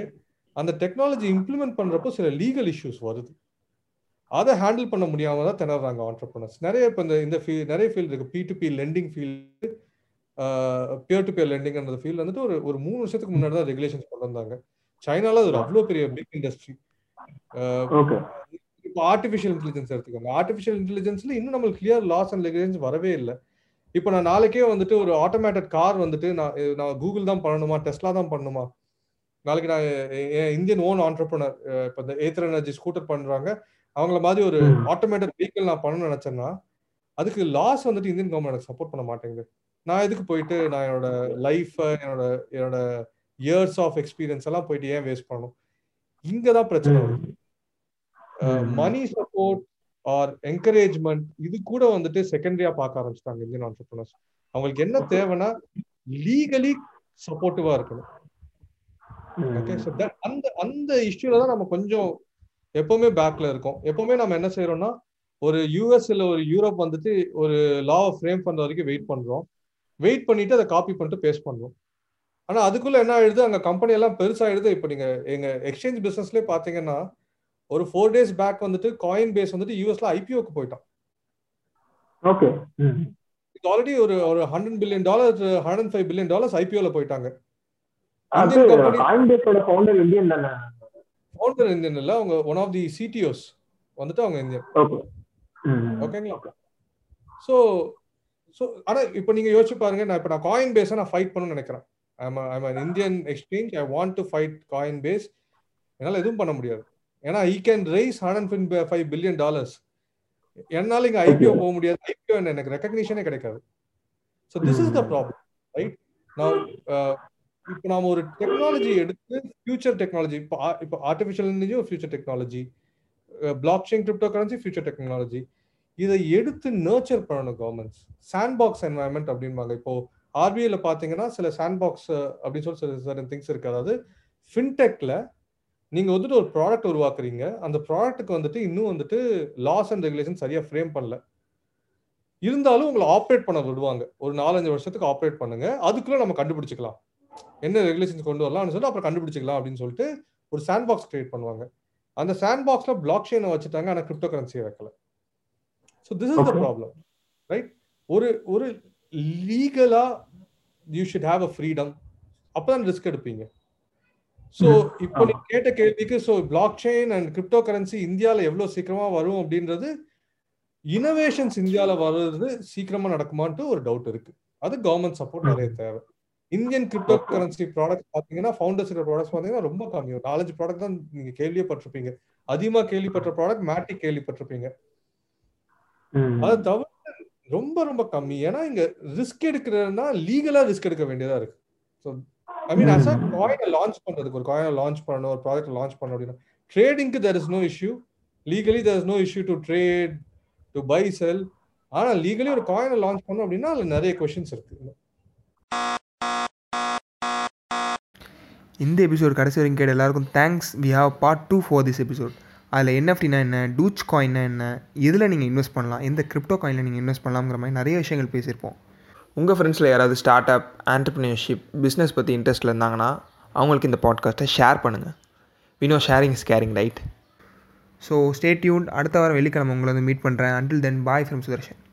அந்த டெக்னாலஜி இம்ப்ளிமெண்ட் பண்றப்போ சில லீகல் இஷ்யூஸ் வருது. அதை ஹேண்டில் பண்ண முடியாம தான் திணறாங்க ஆண்டர்பிரினர்ஸ் நிறைய இப்போ இந்த இந்த ஃபீல் நிறைய ஃபீல்டு இருக்கு. P to P lending field peer to peer லெண்டிங்ன்ற field வந்துட்டு ஒரு ஒரு மூணு வருஷத்துக்கு முன்னாடி தான் ரெகுலேஷன்ஸ் கொண்டு வந்தாங்க. சைனால அது ஒரு அவ்வளோ பெரிய பிக் இண்டஸ்ட்ரி இப்போ ஆர்டிஃபிஷியல் இன்டெலிஜென்ஸ் எடுத்துக்கோங்க. ஆர்டிஃபிஷியல் இன்டெலிஜென்ஸ்ல இன்னும் நம்மளுக்கு கிளியர் லாஸ் அண்ட் ரெகுலேஷன்ஸ் வரவே இல்லை. இப்போ நான் நாளைக்கே வந்துட்டு ஒரு ஆட்டோமேட்டட் கார் வந்துட்டு நான் நான் கூகுள் தான் பண்ணணுமா டெஸ்லா தான் பண்ணணுமா? நாளைக்கு நான் இந்தியன் ஓன் ஆண்டர்பிரினர் இப்போ இந்த ஏத்தர் எனர்ஜி ஸ்கூட்டர் பண்றாங்க. அவங்கள மாதிரி ஒரு ஆட்டோமேட்டட் வெஹிக்கிள் நான் பண்ணணும்னு நினைச்சேன்னா அதுக்கு லாஸ் வந்துட்டு இந்தியன் கவர்மெண்ட் எனக்கு சப்போர்ட் பண்ண மாட்டேங்குது. நான் எதுக்கு போயிட்டு நான் என்னோட லைஃப் என்னோட என்னோட இயர்ஸ் ஆஃப் எக்ஸ்பீரியன்ஸ் எல்லாம் போயிட்டு ஏன் வேஸ்ட் பண்ணணும்? இங்க தான் பிரச்சனை வருது. மணி சப்போர்ட் ஆர் என்கரேஜ்மெண்ட் இது கூட வந்துட்டு செகண்டரியா பார்க்க ஆரம்பிச்சிட்டாங்க இந்தியன் ஆண்டர்பிரினர்ஸ் அவங்களுக்கு என்ன தேவைன்னா லீகலி சப்போர்ட்டிவா இருக்கணும். ஓகே அந்த அந்த இஷ்யூல தான் நம்ம கொஞ்சம் எப்பவுமே பேக்ல இருக்கோம். எப்பவுமே நம்ம என்ன செய்யறோம்னா ஒரு யூஎஸ் இல்ல ஒரு யூரோப் வந்துட்டு ஒரு லா ஃப்ரேம் பண்ற வரைக்கும் வெயிட் பண்றோம். வெயிட் பண்ணிட்டு அதை காப்பி பண்ணிட்டு பேஸ்ட் பண்றோம். ஆனா அதுக்குள்ள என்ன ஆயிடுது? அங்க கம்பெனி எல்லாம் பெருசாயிடுது. இப்போ நீங்க எங்க எக்ஸ்சேஞ்ச் பிசினஸ்லயே பாத்தீங்கன்னா ஒரு ஃபோர் டேஸ் பேக் வந்துட்டு காயின் பேஸ் வந்துட்டு யூஎஸ்ல ஐபிஓக்கு போயிட்டான். ஓகே இது ஆல்ரெடி ஒரு ஒரு hundred billion dollar hundred five billion dollars ஐபிஓல போயிட்டாங்க. ஃபவுண்டர் இந்தியன் தானே? ஃபவுண்டர் இந்தியன் இல்ல அவங்க ஒன் ஆஃப் தி சிடிஓஸ் வந்துட்டு அவங்க இந்தியன் ஓகே ஓகேங்களா ஸோ ஸோ ஆனா இப்போ நீங்க யோசிச்சு பாருங்க நான் இப்போ நான் காயின் பேஸை நான் ஃபைட் பண்ணணும்னு நினைக்கிறேன். I'm I'm Indian exchange I want to fight Coinbase என்னால் எதுவும் பண்ண முடியாது. ஏன்னா he can raise hundred five billion dollars என்னால இங்க ஐபிஓ போக முடியாது ஐபிஓ எனக்கு ரெக்கக்னிஷனே கிடைக்காது. So this is the problem right நான் இப்போ நாம ஒரு டெக்னாலஜி எடுத்து ஃபியூச்சர் டெக்னாலஜி இப்போ இப்போ ஆர்டிஃபிஷியல் இன்டெலிஜென்ஸ் ஒரு future technology block chain crypto currency future technology இதை எடுத்து நர்ச்சர் பண்ணணும் கவர்மெண்ட்ஸ் சாண்ட் பாக்ஸ் என்வாயன்மெண்ட் அப்படின்பாங்க இப்போ ஆர்பிஐல பாத்தீங்கன்னா சில சாண்ட் பாக்ஸ் அப்படின்னு சொல்லி சில சில திங்ஸ் இருக்கு. அதாவது ஃபின்டெக்ல நீங்க வந்துட்டு ஒரு ப்ராடக்ட் உருவாக்குறீங்க. அந்த ப்ராடக்ட்டுக்கு வந்துட்டு இன்னும் வந்துட்டு லாஸ் அண்ட் ரெகுலேஷன் சரியா ஃப்ரேம் பண்ணல. இருந்தாலும் உங்களை ஆப்ரேட் பண்ண விடுவாங்க. ஒரு நாலஞ்சு வருஷத்துக்கு ஆப்ரேட் பண்ணுங்க. அதுக்குள்ள நம்ம கண்டுபிடிச்சிக்கலாம். என்ன ரெகுலேஷன்ஸ் கொண்டு வரலாம்னு சொல்லி அப்புறம் கண்டுபிடிச்சிக்கலாம் அப்படின்னு சொல்லிட்டு ஒரு சாண்ட் பாக்ஸ் கிரியேட் பண்ணுவாங்க. அந்த சாண்ட் பாக்ஸ்ல பிளாக் செயினை வச்சுட்டாங்க. ஆனால் கிரிப்டோ கரன்சியை வைக்கல. So this is the problem right ஒரு ஒரு லீகலா you should have a freedom அப்பதான் ரிஸ்க் எடுப்பீங்க. ஸோ இப்போ நீ கேட்ட கேள்விக்கு so block chain and crypto currency இந்தியாவில் எவ்வளோ சீக்கிரமா வரும் அப்படின்றது இனோவேஷன்ஸ் இந்தியாவில் வர்றது சீக்கிரமா நடக்குமான்ட்டு ஒரு டவுட் இருக்கு. அது கவர்மெண்ட் சப்போர்ட் நிறைய தேவை. இந்தியன் கிரிப்டோ கரன்சி ப்ராடக்ட் பாத்தீங்கன்னா ஃபவுண்டர்ஸ் ப்ராடக்ட்ஸ் பாத்தீங்கன்னா ரொம்ப கம்மி. ஒரு நாலஞ்சு ப்ராடக்ட் தான் நீங்க கேள்வியே பட்டிருப்பீங்க அதிகமா கேள்விப்பட்ட ப்ராடக்ட் மேட்டி கேள்விப்பட்டிருப்பீங்க. அதை தவிர ரொம்ப ரொம்ப கம்மி. ஏன்னா இங்க ரிஸ்க் எடுக்கிறதுனா லீகலா ரிஸ்க் எடுக்க வேண்டியதா இருக்கு. ஸோ ஐ மீன் அஸ் காயினை லான்ச் பண்றதுக்கு ஒரு காயினை லான்ச் பண்ணணும் ஒரு ப்ராடக்ட் லான்ச் பண்ணணும் அப்படின்னா ட்ரேடிங்க்கு there is no issue legally there is no issue to trade to buy sell ஆனா லீகலி ஒரு காயினை லான்ச் பண்ணணும் அப்படின்னா அதுல நிறைய கொஸ்டின்ஸ் இருக்கு. இந்த எபிசோட் கடைசி வரைக்கும் கேட்ட எல்லாருக்கும் thanks we have part two for this episode அதில் என்எஃப்டினா என்ன டூச் காயின்னா என்ன எதில் நீங்கள் இன்வெஸ்ட் பண்ணலாம் எந்த கிரிப்டோ காயினில் நீங்கள் இன்வெஸ்ட் பண்ணலாங்கிற மாதிரி நிறைய விஷயங்கள் பேசியிருப்போம். உங்கள் ஃப்ரெண்ட்ஸில் யாராவது ஸ்டார்ட் அப் ஆண்டர்பிரினர்ஷிப் பிஸ்னஸ் பற்றி இன்ட்ரெஸ்ட்டில் இருந்தாங்கன்னா அவங்களுக்கு இந்த பாட்காஸ்ட்டை ஷேர் பண்ணுங்கள் we know sharing is caring right so stay tuned அடுத்த வாரம் வெள்ளிக்கிழமை உங்களை வந்து மீட் பண்ணுறேன் until then bye from Sudarshan